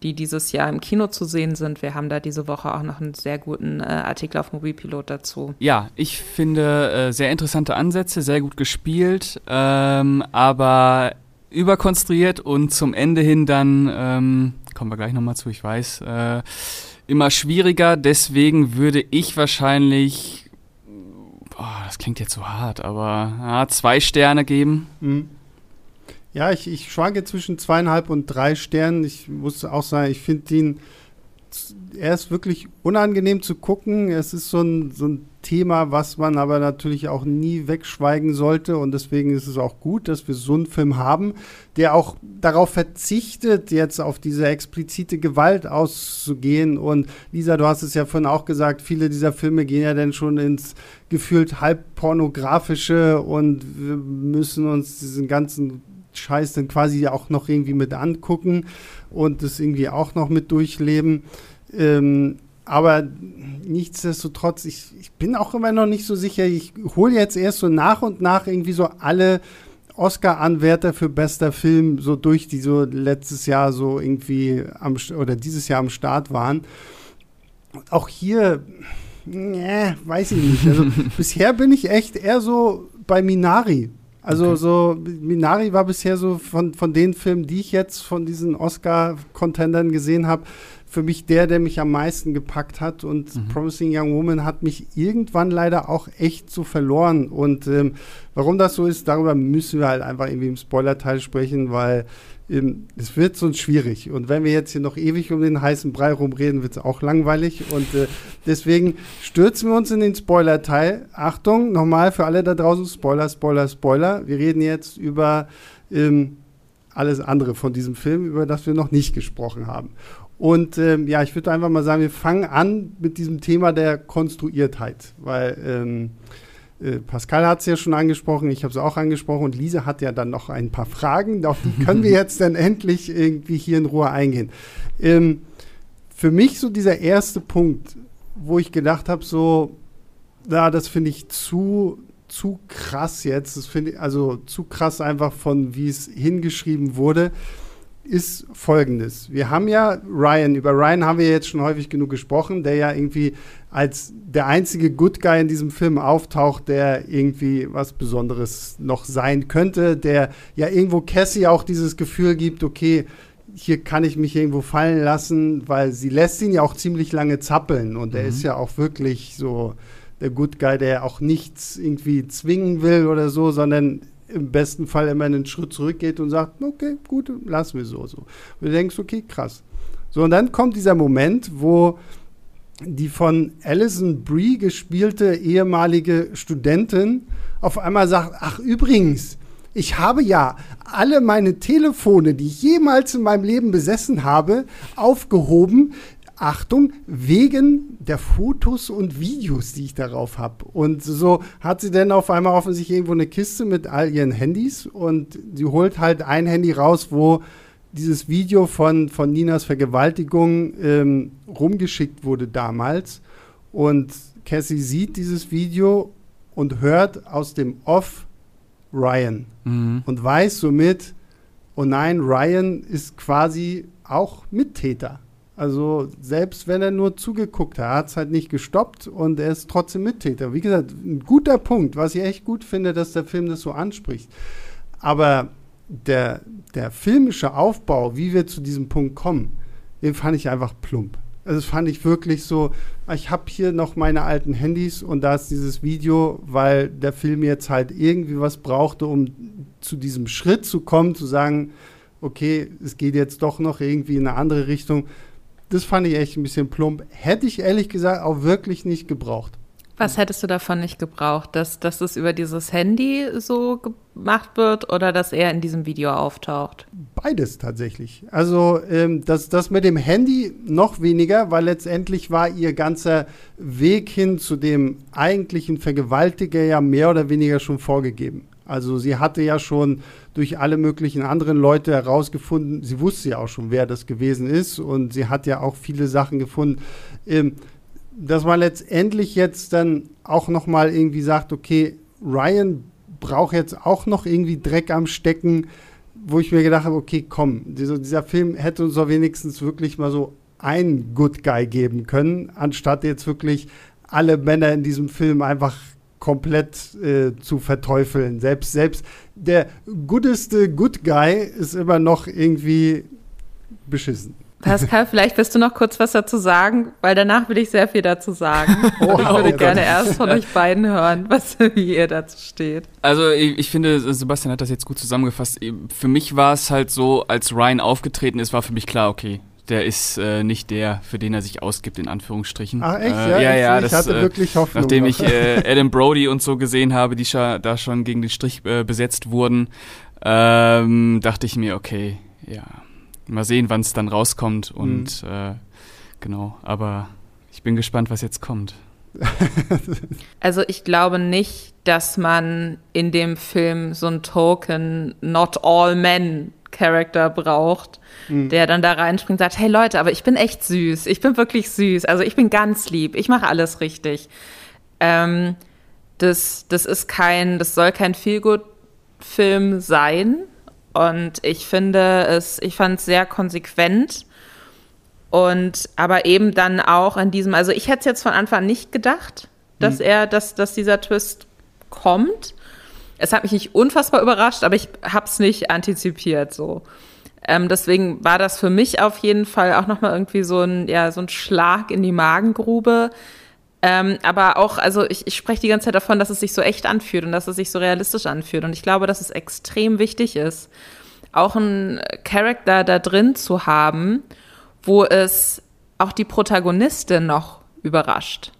die dieses Jahr im Kino zu sehen sind. Wir haben da diese Woche auch noch einen sehr guten äh, Artikel auf Mobilpilot dazu. Ja, ich finde äh, sehr interessante Ansätze, sehr gut gespielt, ähm, aber überkonstruiert und zum Ende hin dann, ähm, kommen wir gleich nochmal zu, ich weiß, äh, immer schwieriger. Deswegen würde ich wahrscheinlich, boah, das klingt jetzt so hart, aber ja, zwei Sterne geben. Mhm. Ja, ich, ich schwanke zwischen zweieinhalb und drei Sternen. Ich muss auch sagen, ich finde ihn, er ist wirklich unangenehm zu gucken. Es ist so ein, so ein Thema, was man aber natürlich auch nie wegschweigen sollte. Und deswegen ist es auch gut, dass wir so einen Film haben, der auch darauf verzichtet, jetzt auf diese explizite Gewalt auszugehen. Und Lisa, du hast es ja vorhin auch gesagt, viele dieser Filme gehen ja dann schon ins gefühlt halb pornografische und wir müssen uns diesen ganzen Scheiß dann quasi auch noch irgendwie mit angucken und das irgendwie auch noch mit durchleben. Ähm, aber nichtsdestotrotz, ich, ich bin auch immer noch nicht so sicher. Ich hole jetzt erst so nach und nach irgendwie so alle Oscar-Anwärter für bester Film so durch, die so letztes Jahr so irgendwie am oder dieses Jahr am Start waren. Auch hier, nee, weiß ich nicht. Also bisher bin ich echt eher so bei Minari. Also okay. so, Minari war bisher so von, von den Filmen, die ich jetzt von diesen Oscar-Contendern gesehen habe, für mich der, der mich am meisten gepackt hat. Und mhm. Promising Young Woman hat mich irgendwann leider auch echt so verloren. Und ähm, warum das so ist, darüber müssen wir halt einfach irgendwie im Spoiler-Teil sprechen, weil es wird sonst schwierig. Und wenn wir jetzt hier noch ewig um den heißen Brei rumreden, wird es auch langweilig. Und äh, deswegen stürzen wir uns in den Spoiler-Teil. Achtung, nochmal für alle da draußen, Spoiler, Spoiler, Spoiler. Wir reden jetzt über ähm, alles andere von diesem Film, über das wir noch nicht gesprochen haben. Und ähm, ja, ich würde einfach mal sagen, wir fangen an mit diesem Thema der Konstruiertheit, weil ähm, äh, Pascal hat es ja schon angesprochen, ich habe es auch angesprochen und Lisa hat ja dann noch ein paar Fragen, auf die können wir jetzt dann endlich irgendwie hier in Ruhe eingehen. Ähm, für mich so dieser erste Punkt, wo ich gedacht habe, so, ja, das finde ich zu zu krass jetzt, das finde ich, also zu krass einfach von, wie es hingeschrieben wurde, ist folgendes. Wir haben ja Ryan, über Ryan haben wir jetzt schon häufig genug gesprochen, der ja irgendwie als der einzige Good Guy in diesem Film auftaucht, der irgendwie was Besonderes noch sein könnte, der ja irgendwo Cassie auch dieses Gefühl gibt, okay, hier kann ich mich irgendwo fallen lassen, weil sie lässt ihn ja auch ziemlich lange zappeln und mhm. er ist ja auch wirklich so der Good Guy, der auch nichts irgendwie zwingen will oder so, sondern im besten Fall immer einen Schritt zurückgeht und sagt, okay, gut, lassen wir so. so. Und du denkst, okay, krass. So, und dann kommt dieser Moment, wo die von Alison Brie gespielte ehemalige Studentin auf einmal sagt, ach übrigens, ich habe ja alle meine Telefone, die ich jemals in meinem Leben besessen habe, aufgehoben. Achtung, wegen der Fotos und Videos, die ich darauf habe. Und so hat sie dann auf einmal offensichtlich irgendwo eine Kiste mit all ihren Handys und sie holt halt ein Handy raus, wo dieses Video von, von Ninas Vergewaltigung ähm, rumgeschickt wurde damals. Und Cassie sieht dieses Video und hört aus dem Off Ryan mhm. und weiß somit, oh nein, Ryan ist quasi auch Mittäter. Also selbst wenn er nur zugeguckt hat, hat es halt nicht gestoppt und er ist trotzdem Mittäter. Wie gesagt, ein guter Punkt, was ich echt gut finde, dass der Film das so anspricht. Aber der, der filmische Aufbau, wie wir zu diesem Punkt kommen, den fand ich einfach plump. Also das fand ich wirklich so, ich habe hier noch meine alten Handys und da ist dieses Video, weil der Film jetzt halt irgendwie was brauchte, um zu diesem Schritt zu kommen, zu sagen, okay, es geht jetzt doch noch irgendwie in eine andere Richtung. Das fand ich echt ein bisschen plump. Hätte ich ehrlich gesagt auch wirklich nicht gebraucht. Was hättest du davon nicht gebraucht? Dass, dass es über dieses Handy so gemacht wird oder dass er in diesem Video auftaucht? Beides tatsächlich. Also ähm, das, das mit dem Handy noch weniger, weil letztendlich war ihr ganzer Weg hin zu dem eigentlichen Vergewaltiger ja mehr oder weniger schon vorgegeben. Also sie hatte ja schon durch alle möglichen anderen Leute herausgefunden, sie wusste ja auch schon, wer das gewesen ist und sie hat ja auch viele Sachen gefunden. Ähm, dass man letztendlich jetzt dann auch noch mal irgendwie sagt, okay, Ryan braucht jetzt auch noch irgendwie Dreck am Stecken, wo ich mir gedacht habe, okay, komm, dieser, dieser Film hätte uns doch wenigstens wirklich mal so einen Good Guy geben können, anstatt jetzt wirklich alle Männer in diesem Film einfach komplett äh, zu verteufeln. Selbst, selbst der goodeste Good Guy ist immer noch irgendwie beschissen. Pascal, vielleicht wirst du noch kurz was dazu sagen, weil danach will ich sehr viel dazu sagen. Oh, ich würde gerne erst von euch beiden hören, was, wie ihr dazu steht. Also ich, ich, finde, Sebastian hat das jetzt gut zusammengefasst. Für mich war es halt so, als Ryan aufgetreten ist, war für mich klar, okay, der ist äh, nicht der, für den er sich ausgibt, in Anführungsstrichen. Ach echt? Äh, ja, ja, ja. Ich das, hatte äh, wirklich Hoffnung. Nachdem noch. ich äh, Adam Brody und so gesehen habe, die scha da schon gegen den Strich äh, besetzt wurden, ähm, dachte ich mir, okay, ja, mal sehen, wann es dann rauskommt und mhm. äh, genau, aber ich bin gespannt, was jetzt kommt. also ich glaube nicht, dass man in dem Film so ein Token Not All Men Character braucht, mhm. der dann da reinspringt und sagt, hey Leute, aber ich bin echt süß, ich bin wirklich süß, also ich bin ganz lieb, ich mache alles richtig. Ähm, das, das ist kein, das soll kein Feelgood-Film sein, und ich finde es, ich fand es sehr konsequent. Und aber eben dann auch in diesem, also ich hätte es jetzt von Anfang an nicht gedacht, dass mhm. er, dass, dass dieser Twist kommt. Es hat mich nicht unfassbar überrascht, aber ich habe es nicht antizipiert so. Ähm, deswegen war das für mich auf jeden Fall auch nochmal irgendwie so ein, ja, so ein Schlag in die Magengrube, ähm, aber auch, also ich, ich spreche die ganze Zeit davon, dass es sich so echt anfühlt und dass es sich so realistisch anfühlt. Und ich glaube, dass es extrem wichtig ist, auch einen Charakter da drin zu haben, wo es auch die Protagonistin noch überrascht.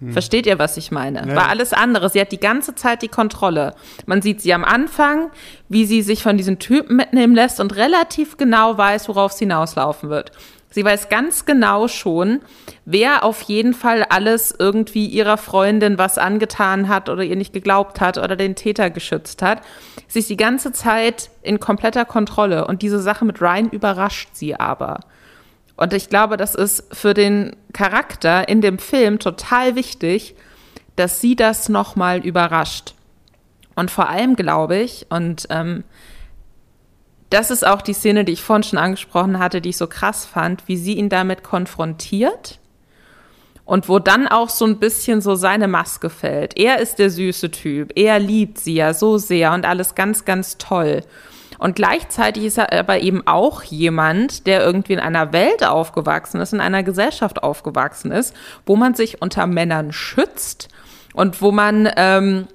Hm. Versteht ihr, was ich meine? Ja. War alles andere. Sie hat die ganze Zeit die Kontrolle. Man sieht sie am Anfang, wie sie sich von diesen Typen mitnehmen lässt und relativ genau weiß, worauf es hinauslaufen wird. Sie weiß ganz genau schon, wer auf jeden Fall alles irgendwie ihrer Freundin was angetan hat oder ihr nicht geglaubt hat oder den Täter geschützt hat. Sie ist die ganze Zeit in kompletter Kontrolle und diese Sache mit Ryan überrascht sie aber. Und ich glaube, das ist für den Charakter in dem Film total wichtig, dass sie das nochmal überrascht. Und vor allem glaube ich, und ähm, das ist auch die Szene, die ich vorhin schon angesprochen hatte, die ich so krass fand, wie sie ihn damit konfrontiert und wo dann auch so ein bisschen so seine Maske fällt. Er ist der süße Typ, er liebt sie ja so sehr und alles ganz, ganz toll. Und gleichzeitig ist er aber eben auch jemand, der irgendwie in einer Welt aufgewachsen ist, in einer Gesellschaft aufgewachsen ist, wo man sich unter Männern schützt und wo man ähm,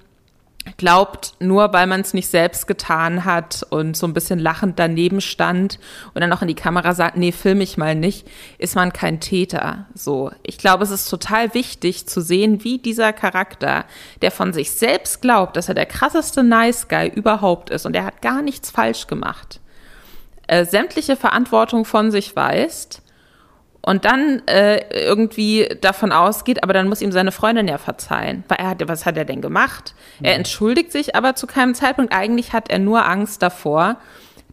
glaubt, nur weil man es nicht selbst getan hat und so ein bisschen lachend daneben stand und dann auch in die Kamera sagt, nee, film ich mal nicht, ist man kein Täter. So. Ich glaube, es ist total wichtig zu sehen, wie dieser Charakter, der von sich selbst glaubt, dass er der krasseste Nice Guy überhaupt ist und er hat gar nichts falsch gemacht, äh, sämtliche Verantwortung von sich weist und dann äh, irgendwie davon ausgeht, aber dann muss ihm seine Freundin ja verzeihen, weil er hat, was hat er denn gemacht? Mhm. Er entschuldigt sich aber zu keinem Zeitpunkt. Eigentlich hat er nur Angst davor,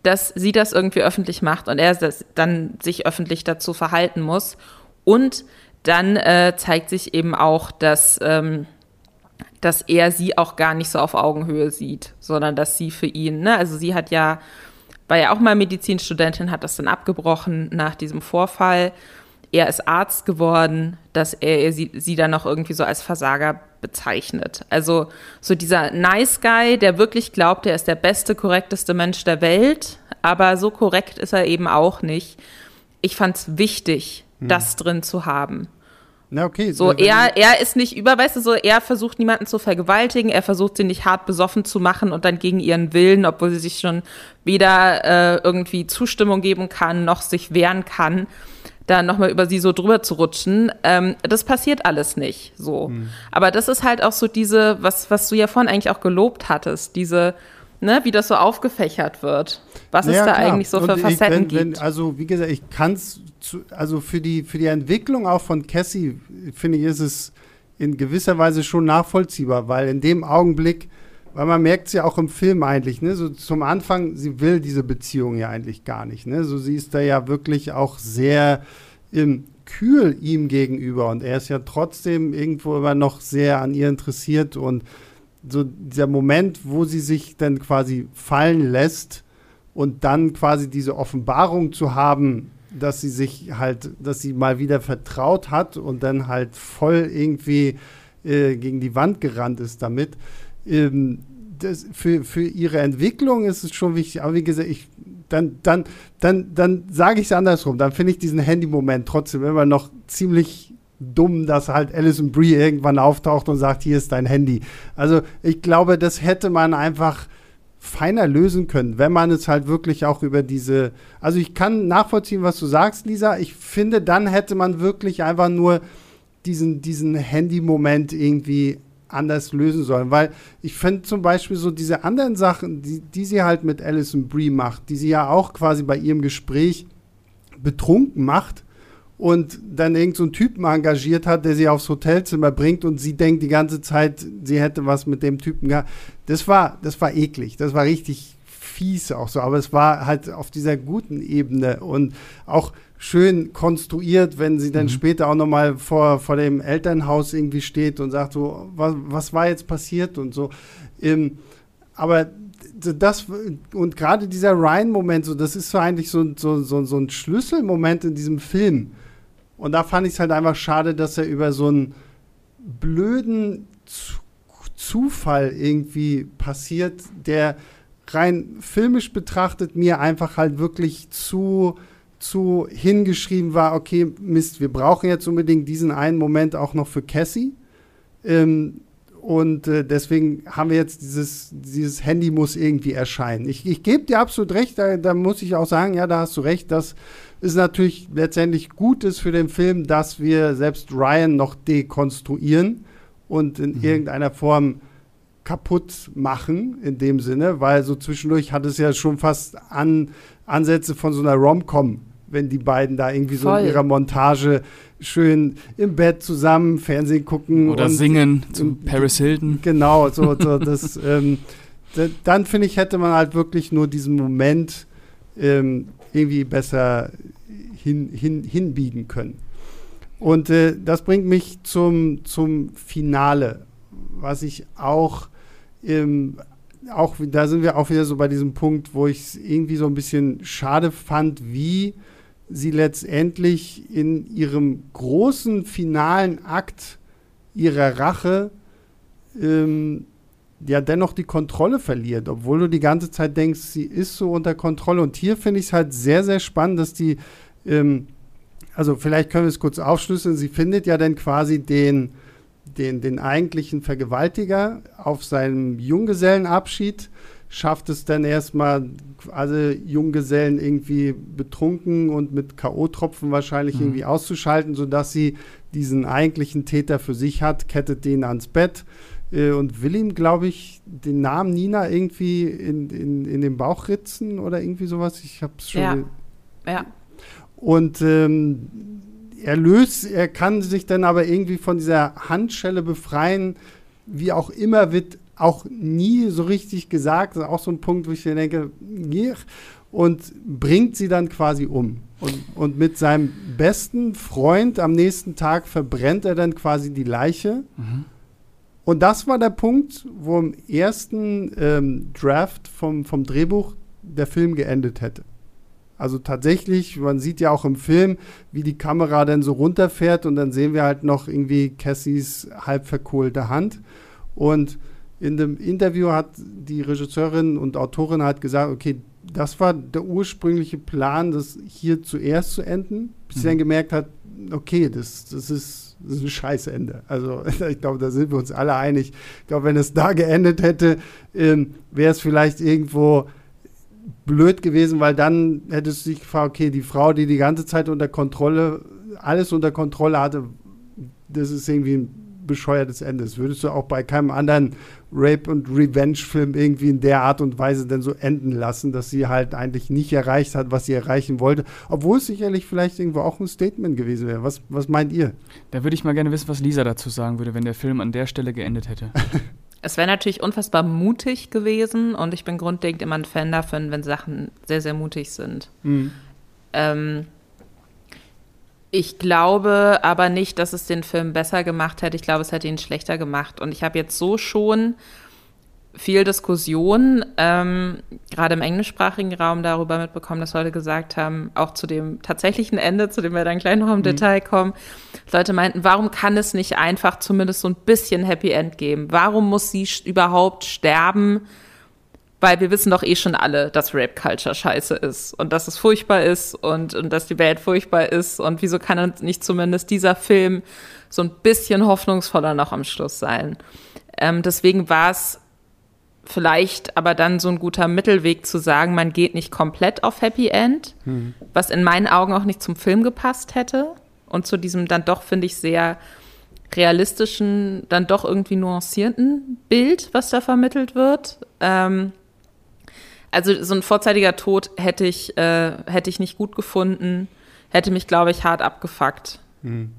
dass sie das irgendwie öffentlich macht und er dann sich öffentlich dazu verhalten muss. Und dann äh, zeigt sich eben auch, dass ähm, dass er sie auch gar nicht so auf Augenhöhe sieht, sondern dass sie für ihn, ne, also sie hat ja, war ja auch mal Medizinstudentin, hat das dann abgebrochen nach diesem Vorfall er ist Arzt geworden, dass er sie, sie dann noch irgendwie so als Versager bezeichnet. Also so dieser Nice Guy, der wirklich glaubt, er ist der beste, korrekteste Mensch der Welt, aber so korrekt ist er eben auch nicht. Ich fand es wichtig, hm. das drin zu haben. Na, okay. So, er, er ist nicht über, weißt du, so, er versucht niemanden zu vergewaltigen, er versucht sie nicht hart besoffen zu machen und dann gegen ihren Willen, obwohl sie sich schon weder äh, irgendwie Zustimmung geben kann, noch sich wehren kann, da nochmal über sie so drüber zu rutschen. Ähm, das passiert alles nicht so. Mhm. Aber das ist halt auch so diese, was, was du ja vorhin eigentlich auch gelobt hattest, diese, ne, wie das so aufgefächert wird. Was naja, es da klar. eigentlich so für Facetten wenn, gibt. also, wie gesagt, ich kann es, also für die, für die Entwicklung auch von Cassie, finde ich, ist es in gewisser Weise schon nachvollziehbar, weil in dem Augenblick, weil man merkt es ja auch im Film eigentlich, ne? So zum Anfang, sie will diese Beziehung ja eigentlich gar nicht, ne? So sie ist da ja wirklich auch sehr ähm, kühl ihm gegenüber und er ist ja trotzdem irgendwo immer noch sehr an ihr interessiert und so dieser Moment, wo sie sich dann quasi fallen lässt und dann quasi diese Offenbarung zu haben, dass sie sich halt, dass sie mal wieder vertraut hat und dann halt voll irgendwie äh, gegen die Wand gerannt ist damit ähm, das für, für ihre Entwicklung ist es schon wichtig. Aber wie gesagt, ich, dann, dann, dann, dann sage ich es andersrum. Dann finde ich diesen Handy-Moment trotzdem immer noch ziemlich dumm, dass halt Alison Brie irgendwann auftaucht und sagt, hier ist dein Handy. Also ich glaube, das hätte man einfach feiner lösen können, wenn man es halt wirklich auch über diese. Also ich kann nachvollziehen, was du sagst, Lisa. Ich finde, dann hätte man wirklich einfach nur diesen, diesen Handy-Moment irgendwie anders lösen sollen. Weil ich finde zum Beispiel so diese anderen Sachen, die, die sie halt mit Alison Brie macht, die sie ja auch quasi bei ihrem Gespräch betrunken macht und dann irgend so Typen engagiert hat, der sie aufs Hotelzimmer bringt und sie denkt die ganze Zeit, sie hätte was mit dem Typen gehabt. Das war, das war eklig. Das war richtig fies auch so. Aber es war halt auf dieser guten Ebene und auch schön konstruiert, wenn sie dann mhm. später auch nochmal vor, vor dem Elternhaus irgendwie steht und sagt so, was, was war jetzt passiert und so. Ähm, aber das und gerade dieser Ryan-Moment, so, das ist so eigentlich so, so, so, so ein Schlüsselmoment in diesem Film. Und da fand ich es halt einfach schade, dass er über so einen blöden Zufall irgendwie passiert, der rein filmisch betrachtet mir einfach halt wirklich zu zu hingeschrieben war, okay, Mist, wir brauchen jetzt unbedingt diesen einen Moment auch noch für Cassie. Ähm, und äh, deswegen haben wir jetzt dieses, dieses Handy muss irgendwie erscheinen. Ich, ich gebe dir absolut recht, da, da, muss ich auch sagen, ja, da hast du recht, dass es natürlich letztendlich gut ist für den Film, dass wir selbst Ryan noch dekonstruieren und in mhm. irgendeiner Form kaputt machen, in dem Sinne, weil so zwischendurch hat es ja schon fast an Ansätze von so einer Rom-Com wenn die beiden da irgendwie Voll. so in ihrer Montage schön im Bett zusammen Fernsehen gucken. Oder und, singen zu und, Paris Hilton. Genau, so, so das, ähm, dann finde ich, hätte man halt wirklich nur diesen Moment ähm, irgendwie besser hin, hin, hinbiegen können. Und äh, das bringt mich zum, zum Finale, was ich auch ähm, auch, da sind wir auch wieder so bei diesem Punkt, wo ich es irgendwie so ein bisschen schade fand, wie sie letztendlich in ihrem großen finalen Akt ihrer Rache ähm, ja dennoch die Kontrolle verliert, obwohl du die ganze Zeit denkst, sie ist so unter Kontrolle. Und hier finde ich es halt sehr, sehr spannend, dass die, ähm, also vielleicht können wir es kurz aufschlüsseln, sie findet ja dann quasi den, den, den eigentlichen Vergewaltiger auf seinem Junggesellenabschied, schafft es dann erstmal alle Junggesellen irgendwie betrunken und mit K.O.-Tropfen wahrscheinlich mhm. irgendwie auszuschalten, sodass sie diesen eigentlichen Täter für sich hat, kettet den ans Bett äh, und will ihm, glaube ich, den Namen Nina irgendwie in, in, in den Bauch ritzen oder irgendwie sowas. Ich habe es schon. Ja. ja. Und ähm, er löst, er kann sich dann aber irgendwie von dieser Handschelle befreien, wie auch immer, wird auch nie so richtig gesagt. Das ist auch so ein Punkt, wo ich mir denke, und bringt sie dann quasi um. Und, und mit seinem besten Freund am nächsten Tag verbrennt er dann quasi die Leiche. Mhm. Und das war der Punkt, wo im ersten ähm, Draft vom, vom Drehbuch der Film geendet hätte. Also tatsächlich, man sieht ja auch im Film, wie die Kamera dann so runterfährt und dann sehen wir halt noch irgendwie Cassies halb verkohlte Hand. Und in dem Interview hat die Regisseurin und Autorin halt gesagt, okay, das war der ursprüngliche Plan, das hier zuerst zu enden, bis mhm. sie dann gemerkt hat, okay, das, das ist das ist ein Scheißende. Also ich glaube, da sind wir uns alle einig. Ich glaube, wenn es da geendet hätte, ähm, wäre es vielleicht irgendwo blöd gewesen, weil dann hättest du dich gefragt, okay, die Frau, die die ganze Zeit unter Kontrolle, alles unter Kontrolle hatte, das ist irgendwie ein bescheuertes Ende. Das würdest du auch bei keinem anderen Rape- und Revenge-Film irgendwie in der Art und Weise dann so enden lassen, dass sie halt eigentlich nicht erreicht hat, was sie erreichen wollte. Obwohl es sicherlich vielleicht irgendwo auch ein Statement gewesen wäre. Was, was meint ihr? Da würde ich mal gerne wissen, was Lisa dazu sagen würde, wenn der Film an der Stelle geendet hätte. Es wäre natürlich unfassbar mutig gewesen und ich bin grundlegend immer ein Fan davon, wenn Sachen sehr, sehr mutig sind. Mhm. Ähm, ich glaube aber nicht, dass es den Film besser gemacht hätte. Ich glaube, es hätte ihn schlechter gemacht. Und ich habe jetzt so schon viel Diskussion, ähm, gerade im englischsprachigen Raum darüber mitbekommen, dass Leute gesagt haben, auch zu dem tatsächlichen Ende, zu dem wir dann gleich noch im mhm. Detail kommen, Leute meinten, warum kann es nicht einfach zumindest so ein bisschen Happy End geben? Warum muss sie überhaupt sterben? Weil wir wissen doch eh schon alle, dass Rape Culture scheiße ist und dass es furchtbar ist und, und dass die Welt furchtbar ist und wieso kann nicht zumindest dieser Film so ein bisschen hoffnungsvoller noch am Schluss sein? Ähm, deswegen war es vielleicht aber dann so ein guter Mittelweg zu sagen, man geht nicht komplett auf Happy End, mhm. was in meinen Augen auch nicht zum Film gepasst hätte und zu diesem dann doch, finde ich, sehr realistischen, dann doch irgendwie nuancierten Bild, was da vermittelt wird. Ähm, also so ein vorzeitiger Tod hätte ich, äh, hätte ich nicht gut gefunden, hätte mich, glaube ich, hart abgefuckt. Mhm.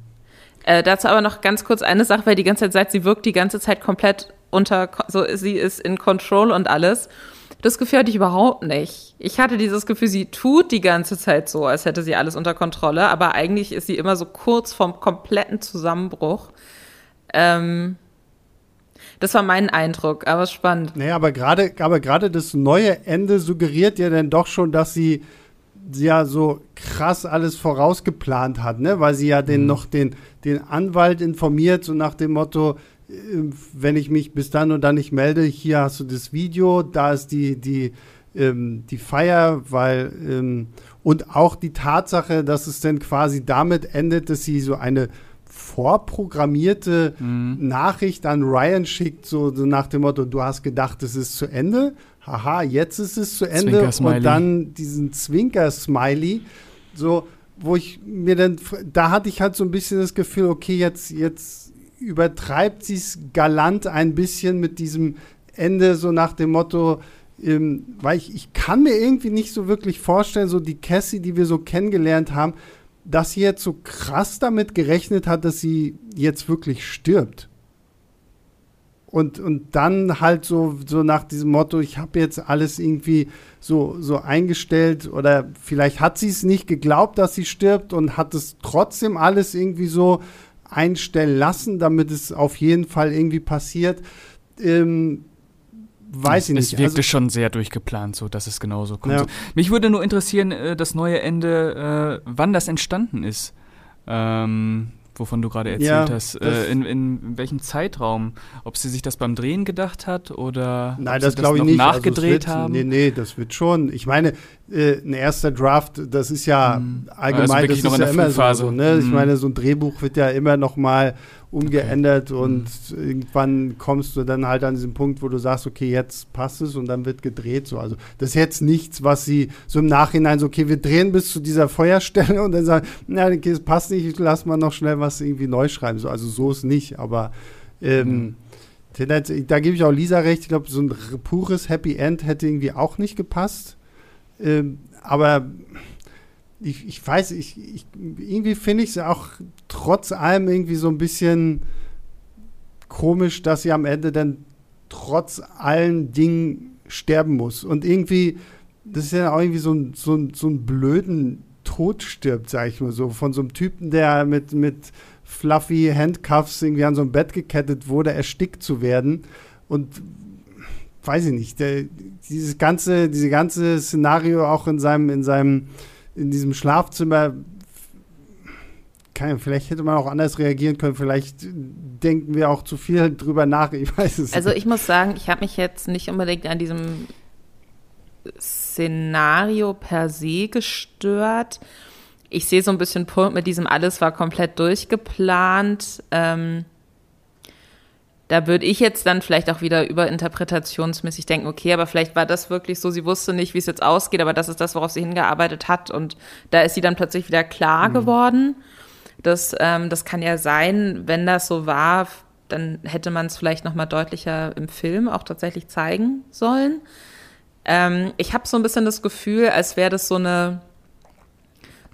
Äh, dazu aber noch ganz kurz eine Sache, weil die ganze Zeit sagt, sie wirkt die ganze Zeit komplett unter, so sie ist in Control und alles. Das Gefühl hatte ich überhaupt nicht. Ich hatte dieses Gefühl, sie tut die ganze Zeit so, als hätte sie alles unter Kontrolle, aber eigentlich ist sie immer so kurz vom kompletten Zusammenbruch. Ähm, das war mein Eindruck, aber spannend. Naja, aber gerade aber gerade das neue Ende suggeriert ja dann doch schon, dass sie ja so krass alles vorausgeplant hat, ne? Weil sie ja den mhm. noch den, den Anwalt informiert, so nach dem Motto, wenn ich mich bis dann und dann nicht melde, hier hast du das Video, da ist die, die, ähm, die Feier, weil ähm, und auch die Tatsache, dass es dann quasi damit endet, dass sie so eine vorprogrammierte mhm. Nachricht an Ryan schickt, so, so, nach dem Motto, du hast gedacht, es ist zu Ende. Haha, jetzt ist es zu Ende. Und dann diesen Zwinker-Smiley, so, wo ich mir dann, da hatte ich halt so ein bisschen das Gefühl, okay, jetzt, jetzt übertreibt sie es galant ein bisschen mit diesem Ende, so nach dem Motto, ähm, weil ich, ich kann mir irgendwie nicht so wirklich vorstellen, so die Cassie, die wir so kennengelernt haben, dass sie jetzt so krass damit gerechnet hat, dass sie jetzt wirklich stirbt. Und, und dann halt so, so nach diesem Motto, ich habe jetzt alles irgendwie so, so eingestellt oder vielleicht hat sie es nicht geglaubt, dass sie stirbt und hat es trotzdem alles irgendwie so einstellen lassen, damit es auf jeden Fall irgendwie passiert. Ähm, weiß ich nicht. Es wirkte also, schon sehr durchgeplant, so dass es genauso kommt. Ja. Mich würde nur interessieren, äh, das neue Ende, äh, wann das entstanden ist. Ähm, wovon du gerade erzählt ja, hast. Äh, in, in welchem Zeitraum? Ob sie sich das beim Drehen gedacht hat oder Nein, das glaube ich nicht. Also nachgedreht also haben? Nee, nee, das wird schon. Ich meine, äh, ein erster Draft, das ist ja mhm. allgemein, also das ist ja immer so. Ne? Mhm. Ich meine, so ein Drehbuch wird ja immer noch mal umgeändert okay. und mhm. irgendwann kommst du dann halt an diesen Punkt, wo du sagst, okay, jetzt passt es und dann wird gedreht so. Also das ist jetzt nichts, was sie so im Nachhinein so, okay, wir drehen bis zu dieser Feuerstelle und dann sagen, na, okay, es passt nicht, lass mal noch schnell was irgendwie neu schreiben. So, also so ist nicht, aber ähm, mhm. da gebe ich auch Lisa recht, ich glaube, so ein pures Happy End hätte irgendwie auch nicht gepasst. Ähm, aber ich, ich weiß, ich, ich irgendwie finde ich es auch trotz allem irgendwie so ein bisschen komisch, dass sie am Ende dann trotz allen Dingen sterben muss. Und irgendwie, das ist ja auch irgendwie so ein, so ein, so ein blöden Tod stirbt, sag ich mal so, von so einem Typen, der mit, mit fluffy Handcuffs irgendwie an so ein Bett gekettet wurde, erstickt zu werden. Und weiß ich nicht, der, dieses ganze, diese ganze Szenario auch in seinem, in seinem in diesem Schlafzimmer, kann, vielleicht hätte man auch anders reagieren können. Vielleicht denken wir auch zu viel drüber nach. Ich weiß es Also ich muss sagen, ich habe mich jetzt nicht unbedingt an diesem Szenario per se gestört. Ich sehe so ein bisschen Punkt mit diesem alles war komplett durchgeplant. Ähm, da würde ich jetzt dann vielleicht auch wieder überinterpretationsmäßig denken, okay, aber vielleicht war das wirklich so, sie wusste nicht, wie es jetzt ausgeht, aber das ist das, worauf sie hingearbeitet hat und da ist sie dann plötzlich wieder klar mhm. geworden. Das, ähm, das kann ja sein, wenn das so war, dann hätte man es vielleicht noch mal deutlicher im Film auch tatsächlich zeigen sollen. Ähm, ich habe so ein bisschen das Gefühl, als wäre das so eine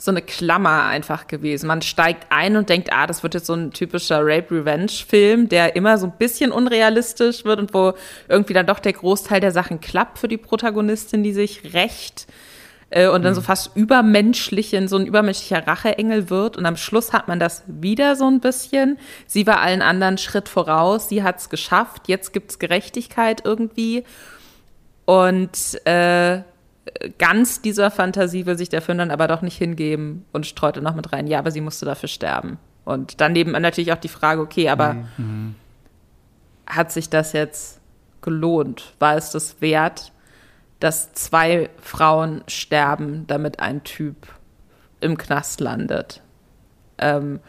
so eine Klammer einfach gewesen. Man steigt ein und denkt, ah, das wird jetzt so ein typischer Rape-Revenge-Film, der immer so ein bisschen unrealistisch wird und wo irgendwie dann doch der Großteil der Sachen klappt für die Protagonistin, die sich rächt äh, und dann mhm. so fast übermenschlich in so ein übermenschlicher Racheengel wird. Und am Schluss hat man das wieder so ein bisschen. Sie war allen anderen Schritt voraus, sie hat es geschafft, jetzt gibt es Gerechtigkeit irgendwie. Und äh, ganz dieser Fantasie will sich der Film dann aber doch nicht hingeben und streute noch mit rein, ja, aber sie musste dafür sterben. Und daneben natürlich auch die Frage, okay, aber mhm. hat sich das jetzt gelohnt? War es das wert, dass zwei Frauen sterben, damit ein Typ im Knast landet? Ähm,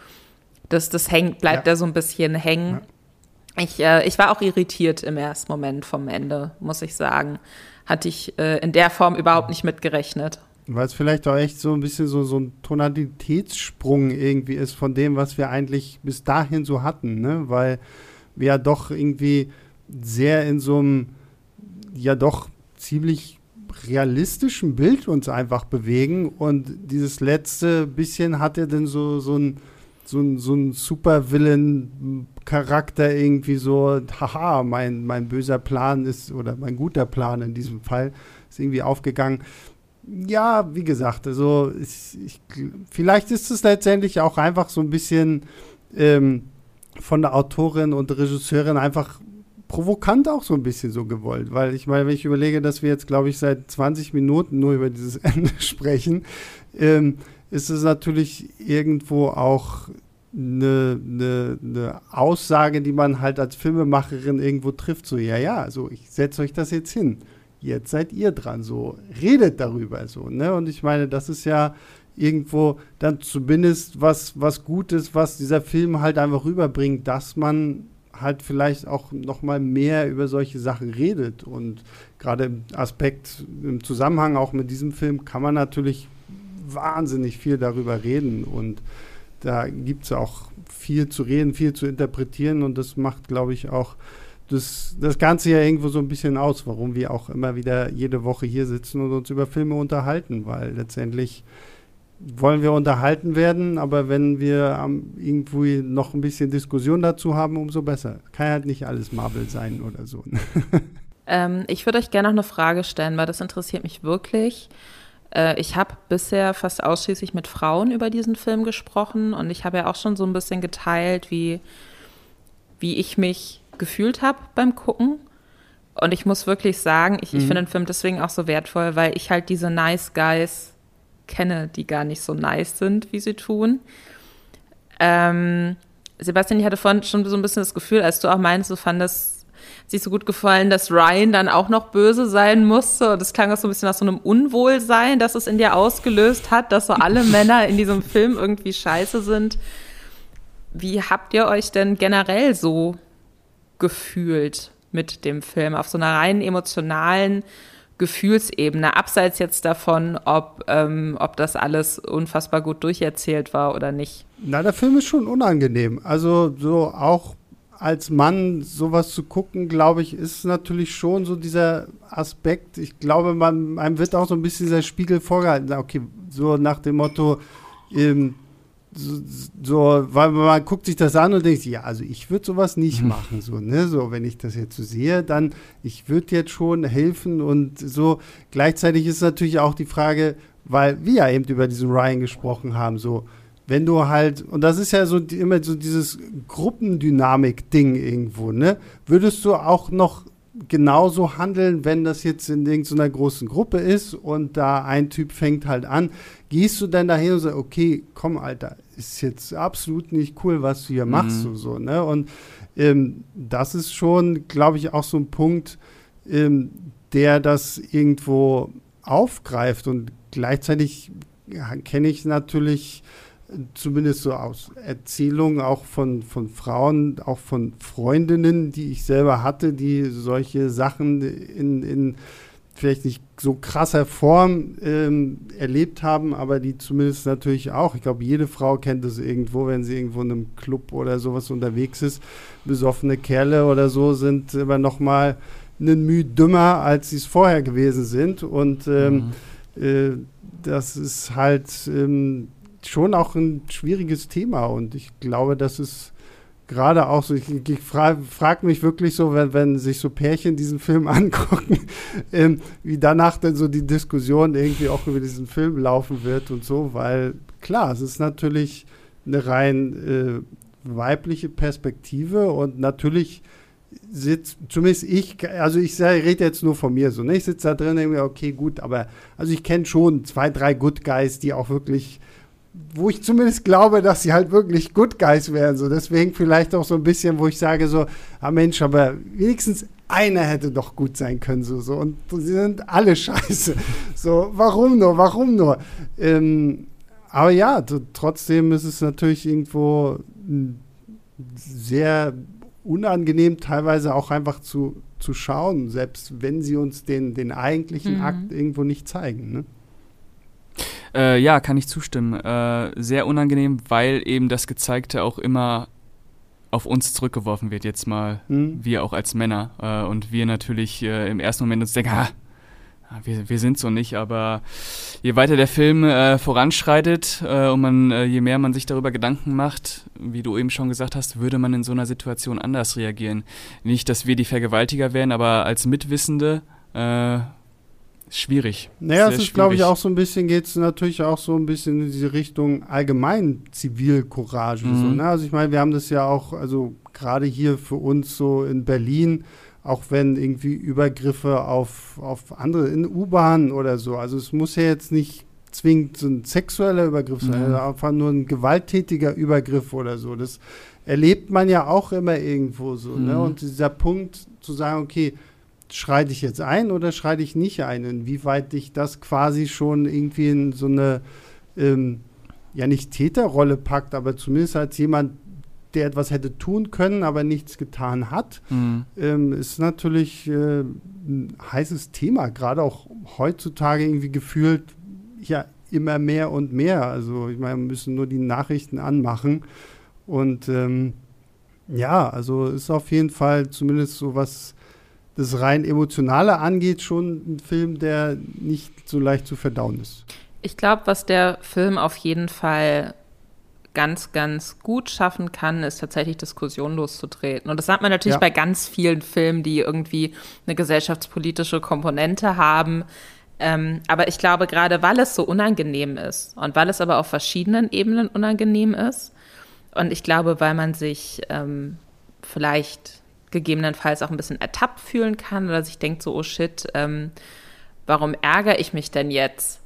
das, das hängt, bleibt ja. da so ein bisschen hängen. Ja. Ich, äh, ich war auch irritiert im ersten Moment vom Ende, muss ich sagen hatte ich äh, in der Form überhaupt nicht mitgerechnet. Weil es vielleicht auch echt so ein bisschen so, so ein Tonalitätssprung irgendwie ist von dem, was wir eigentlich bis dahin so hatten, ne? Weil wir ja doch irgendwie sehr in so einem, ja doch ziemlich realistischen Bild uns einfach bewegen und dieses letzte bisschen hat ja dann so, so ein so ein, so ein Supervillain-Charakter irgendwie so, haha, mein, mein böser Plan ist, oder mein guter Plan in diesem Fall, ist irgendwie aufgegangen. Ja, wie gesagt, also ich, ich, vielleicht ist es letztendlich auch einfach so ein bisschen ähm, von der Autorin und Regisseurin einfach provokant auch so ein bisschen so gewollt, weil ich meine, wenn ich überlege, dass wir jetzt, glaube ich, seit 20 Minuten nur über dieses Ende sprechen, ähm, ist es natürlich irgendwo auch eine, eine, eine, Aussage, die man halt als Filmemacherin irgendwo trifft. So, ja, ja, also ich setze euch das jetzt hin. Jetzt seid ihr dran. So, redet darüber. So, ne? Und ich meine, das ist ja irgendwo dann zumindest was, was Gutes, was dieser Film halt einfach rüberbringt, dass man halt vielleicht auch noch mal mehr über solche Sachen redet. Und gerade im Aspekt, im Zusammenhang auch mit diesem Film kann man natürlich wahnsinnig viel darüber reden und da gibt es auch viel zu reden, viel zu interpretieren und das macht, glaube ich, auch das, das Ganze ja irgendwo so ein bisschen aus, warum wir auch immer wieder jede Woche hier sitzen und uns über Filme unterhalten, weil letztendlich wollen wir unterhalten werden, aber wenn wir um, irgendwo noch ein bisschen Diskussion dazu haben, umso besser. Kann halt nicht alles Marvel sein oder so. ähm, ich würde euch gerne noch eine Frage stellen, weil das interessiert mich wirklich. Äh, ich habe bisher fast ausschließlich mit Frauen über diesen Film gesprochen und ich habe ja auch schon so ein bisschen geteilt, wie, wie ich mich gefühlt habe beim Gucken. Und ich muss wirklich sagen, ich, ich mhm. finde den Film deswegen auch so wertvoll, weil ich halt diese Nice Guys kenne, die gar nicht so nice sind, wie sie tun. Ähm, Sebastian, ich hatte vorhin schon so ein bisschen das Gefühl, als du auch meinst, du fandest sich so gut gefallen, dass Ryan dann auch noch böse sein musste. Und das klang auch so ein bisschen nach so einem Unwohlsein, das es in dir ausgelöst hat, dass so alle Männer in diesem Film irgendwie scheiße sind. Wie habt ihr euch denn generell so gefühlt mit dem Film? Auf so einer rein emotionalen Gefühlsebene, abseits jetzt davon, ob, ähm, ob das alles unfassbar gut durcherzählt war oder nicht. Na, der Film ist schon unangenehm. Also so auch als Mann sowas zu gucken, glaube ich, ist natürlich schon so dieser Aspekt. Ich glaube, man, einem wird auch so ein bisschen dieser Spiegel vorgehalten. Okay, so nach dem Motto, ähm, so, so, weil man guckt sich das an und denkt, ja, also ich würde sowas nicht mhm. machen, so, ne, so, wenn ich das jetzt so sehe, dann, ich würde jetzt schon helfen und so. Gleichzeitig ist natürlich auch die Frage, weil wir ja eben über diesen Ryan gesprochen haben, so, wenn du halt, und das ist ja so immer so dieses Gruppendynamik-Ding irgendwo, ne? Würdest du auch noch genauso handeln, wenn das jetzt in irgendeiner großen Gruppe ist und da ein Typ fängt halt an, gehst du dann dahin und sagst, okay, komm, Alter, ist jetzt absolut nicht cool, was du hier mhm. machst, so, so, ne? Und ähm, das ist schon, glaube ich, auch so ein Punkt, ähm, der das irgendwo aufgreift und gleichzeitig ja, kenne ich natürlich zumindest so aus Erzählungen auch von, von Frauen, auch von Freundinnen, die ich selber hatte, die solche Sachen in, in vielleicht nicht so krasser Form ähm, erlebt haben, aber die zumindest natürlich auch, ich glaube, jede Frau kennt es irgendwo, wenn sie irgendwo in einem Club oder sowas unterwegs ist. Besoffene Kerle oder so sind immer noch mal einen Mühe dümmer, als sie es vorher gewesen sind. Und ähm, mhm. äh, das ist halt ähm, schon auch ein schwieriges Thema und ich glaube, dass es gerade auch so, ich, ich frage frag mich wirklich so, wenn, wenn sich so Pärchen diesen Film angucken, ähm, wie danach dann so die Diskussion irgendwie auch über diesen Film laufen wird und so, weil klar, es ist natürlich eine rein äh, weibliche Perspektive und natürlich sitzt, zumindest ich, also ich rede jetzt nur von mir so, ne? ich sitze da drin und denke mir, okay, gut, aber also ich kenne schon zwei, drei Good Guys, die auch wirklich wo ich zumindest glaube, dass sie halt wirklich Good Guys wären. So deswegen vielleicht auch so ein bisschen, wo ich sage so, ah Mensch, aber wenigstens einer hätte doch gut sein können so so und sie sind alle scheiße. So warum nur? Warum nur? Ähm, aber ja, trotzdem ist es natürlich irgendwo sehr unangenehm, teilweise auch einfach zu, zu schauen, selbst wenn sie uns den, den eigentlichen mhm. Akt irgendwo nicht zeigen. Ne? Äh, ja, kann ich zustimmen. Äh, sehr unangenehm, weil eben das Gezeigte auch immer auf uns zurückgeworfen wird, jetzt mal, mhm. wir auch als Männer. Äh, und wir natürlich äh, im ersten Moment uns denken, ah, wir, wir sind so nicht, aber je weiter der Film äh, voranschreitet äh, und man, je mehr man sich darüber Gedanken macht, wie du eben schon gesagt hast, würde man in so einer Situation anders reagieren. Nicht, dass wir die Vergewaltiger wären, aber als Mitwissende schwierig. Naja, es ist, glaube ich, auch so ein bisschen, geht es natürlich auch so ein bisschen in diese Richtung allgemein Zivilcourage. Mhm. So, ne? Also ich meine, wir haben das ja auch, also gerade hier für uns so in Berlin, auch wenn irgendwie Übergriffe auf, auf andere, in U-Bahnen oder so, also es muss ja jetzt nicht zwingend so ein sexueller Übergriff sein, mhm. einfach nur ein gewalttätiger Übergriff oder so. Das erlebt man ja auch immer irgendwo so. Ne? Mhm. Ne? Und dieser Punkt zu sagen, okay, schreite ich jetzt ein oder schreite ich nicht ein? Inwieweit dich das quasi schon irgendwie in so eine, ähm, ja nicht Täterrolle packt, aber zumindest als jemand, der etwas hätte tun können, aber nichts getan hat, mhm. ähm, ist natürlich äh, ein heißes Thema, gerade auch heutzutage irgendwie gefühlt ja immer mehr und mehr. Also ich meine, wir müssen nur die Nachrichten anmachen und ähm, ja, also ist auf jeden Fall zumindest so was das rein emotionale angeht, schon ein Film, der nicht so leicht zu verdauen ist. Ich glaube, was der Film auf jeden Fall ganz, ganz gut schaffen kann, ist tatsächlich Diskussion loszutreten. Und das hat man natürlich ja. bei ganz vielen Filmen, die irgendwie eine gesellschaftspolitische Komponente haben. Ähm, aber ich glaube, gerade weil es so unangenehm ist und weil es aber auf verschiedenen Ebenen unangenehm ist, und ich glaube, weil man sich ähm, vielleicht gegebenenfalls auch ein bisschen ertappt fühlen kann oder sich denkt so, oh shit, ähm, warum ärgere ich mich denn jetzt?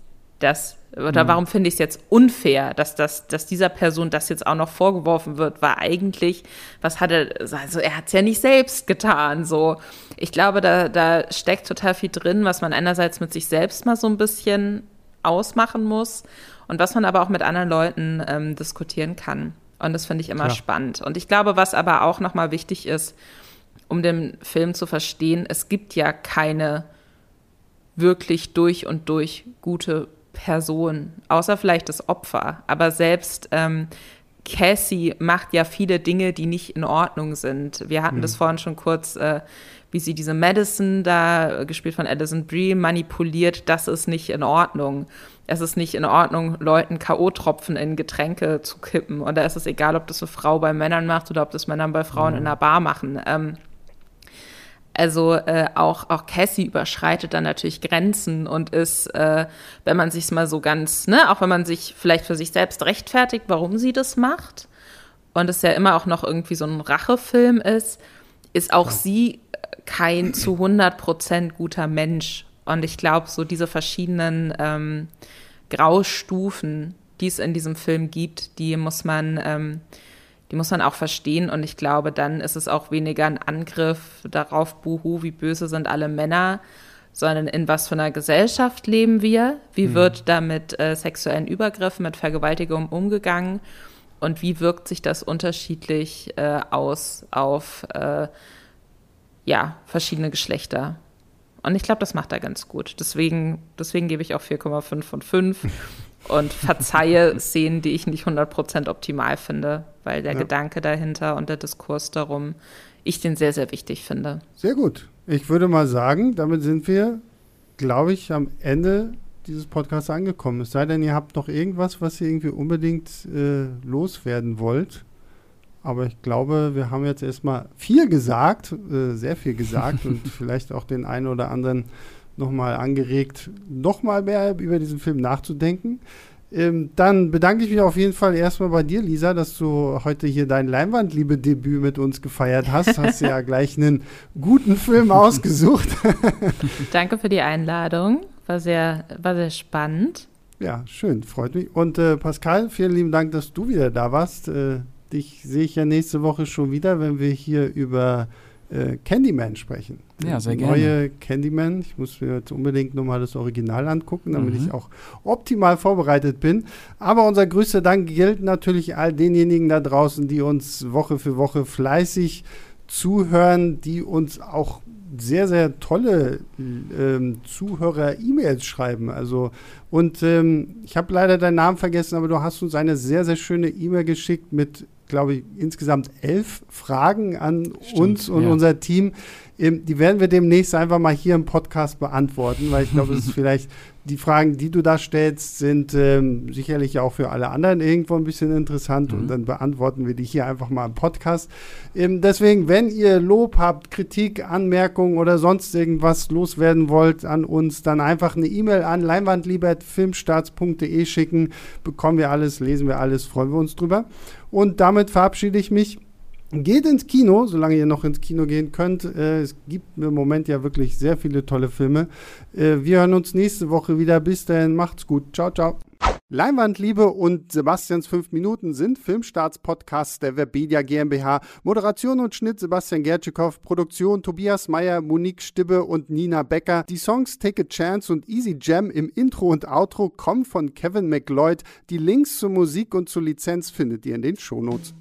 dass, oder mhm. warum finde ich es jetzt unfair, dass, das, dass dieser Person das jetzt auch noch vorgeworfen wird, war eigentlich, was hat er, also er hat es ja nicht selbst getan, so. Ich glaube, da, da steckt total viel drin, was man einerseits mit sich selbst mal so ein bisschen ausmachen muss und was man aber auch mit anderen Leuten ähm, diskutieren kann. Und das finde ich immer Klar. spannend. Und ich glaube, was aber auch nochmal wichtig ist, um den Film zu verstehen, es gibt ja keine wirklich durch und durch gute Person, außer vielleicht das Opfer. Aber selbst ähm, Cassie macht ja viele Dinge, die nicht in Ordnung sind. Wir hatten mhm. das vorhin schon kurz, äh, wie sie diese Madison da, gespielt von Addison Brie, manipuliert. Das ist nicht in Ordnung. Es ist nicht in Ordnung, Leuten K.O.-Tropfen in Getränke zu kippen. Und da ist es egal, ob das eine Frau bei Männern macht oder ob das Männer bei Frauen mhm. in einer Bar machen. Ähm, also äh, auch, auch Cassie überschreitet dann natürlich Grenzen und ist, äh, wenn man sich mal so ganz, ne, auch wenn man sich vielleicht für sich selbst rechtfertigt, warum sie das macht, und es ja immer auch noch irgendwie so ein Rachefilm ist, ist auch sie kein zu 100 Prozent guter Mensch. Und ich glaube, so diese verschiedenen ähm, Graustufen, die es in diesem Film gibt, die muss man ähm, die muss man auch verstehen. Und ich glaube, dann ist es auch weniger ein Angriff darauf, buhu, wie böse sind alle Männer, sondern in was für einer Gesellschaft leben wir? Wie mhm. wird da mit äh, sexuellen Übergriffen, mit Vergewaltigung umgegangen? Und wie wirkt sich das unterschiedlich äh, aus auf äh, ja, verschiedene Geschlechter? Und ich glaube, das macht er ganz gut. Deswegen, deswegen gebe ich auch 4,5 von 5 und verzeihe Szenen, die ich nicht 100% optimal finde, weil der ja. Gedanke dahinter und der Diskurs darum ich den sehr, sehr wichtig finde. Sehr gut. Ich würde mal sagen, damit sind wir, glaube ich, am Ende dieses Podcasts angekommen. Es sei denn, ihr habt noch irgendwas, was ihr irgendwie unbedingt äh, loswerden wollt. Aber ich glaube, wir haben jetzt erstmal viel gesagt, äh, sehr viel gesagt und vielleicht auch den einen oder anderen nochmal angeregt, nochmal mehr über diesen Film nachzudenken. Ähm, dann bedanke ich mich auf jeden Fall erstmal bei dir, Lisa, dass du heute hier dein Leinwandliebe-Debüt mit uns gefeiert hast. Hast ja gleich einen guten Film ausgesucht. Danke für die Einladung. War sehr, war sehr spannend. Ja, schön, freut mich. Und äh, Pascal, vielen lieben Dank, dass du wieder da warst. Äh, dich sehe ich ja nächste Woche schon wieder, wenn wir hier über äh, Candyman sprechen. Ja, sehr gerne. Neue Candyman. Ich muss mir jetzt unbedingt nochmal das Original angucken, damit mhm. ich auch optimal vorbereitet bin. Aber unser größter Dank gilt natürlich all denjenigen da draußen, die uns Woche für Woche fleißig zuhören, die uns auch sehr, sehr tolle ähm, Zuhörer-E-Mails schreiben. Also, und ähm, ich habe leider deinen Namen vergessen, aber du hast uns eine sehr, sehr schöne E-Mail geschickt mit glaube ich, insgesamt elf Fragen an Stimmt, uns und ja. unser Team. Ähm, die werden wir demnächst einfach mal hier im Podcast beantworten, weil ich glaube, es ist vielleicht die Fragen, die du da stellst, sind ähm, sicherlich auch für alle anderen irgendwo ein bisschen interessant mhm. und dann beantworten wir die hier einfach mal im Podcast. Ähm, deswegen, wenn ihr Lob habt, Kritik, Anmerkungen oder sonst irgendwas loswerden wollt an uns, dann einfach eine E-Mail an leinwandliebert.filmstarts.de schicken. Bekommen wir alles, lesen wir alles, freuen wir uns drüber. Und damit verabschiede ich mich. Geht ins Kino, solange ihr noch ins Kino gehen könnt. Äh, es gibt im Moment ja wirklich sehr viele tolle Filme. Äh, wir hören uns nächste Woche wieder. Bis dahin, macht's gut. Ciao, ciao. Leinwandliebe und Sebastians 5 Minuten sind Filmstarts-Podcasts der Webedia GmbH. Moderation und Schnitt Sebastian Gertschikow, Produktion Tobias Meyer, Monique Stibbe und Nina Becker. Die Songs Take a Chance und Easy Jam im Intro und Outro kommen von Kevin McLeod. Die Links zur Musik und zur Lizenz findet ihr in den Shownotes.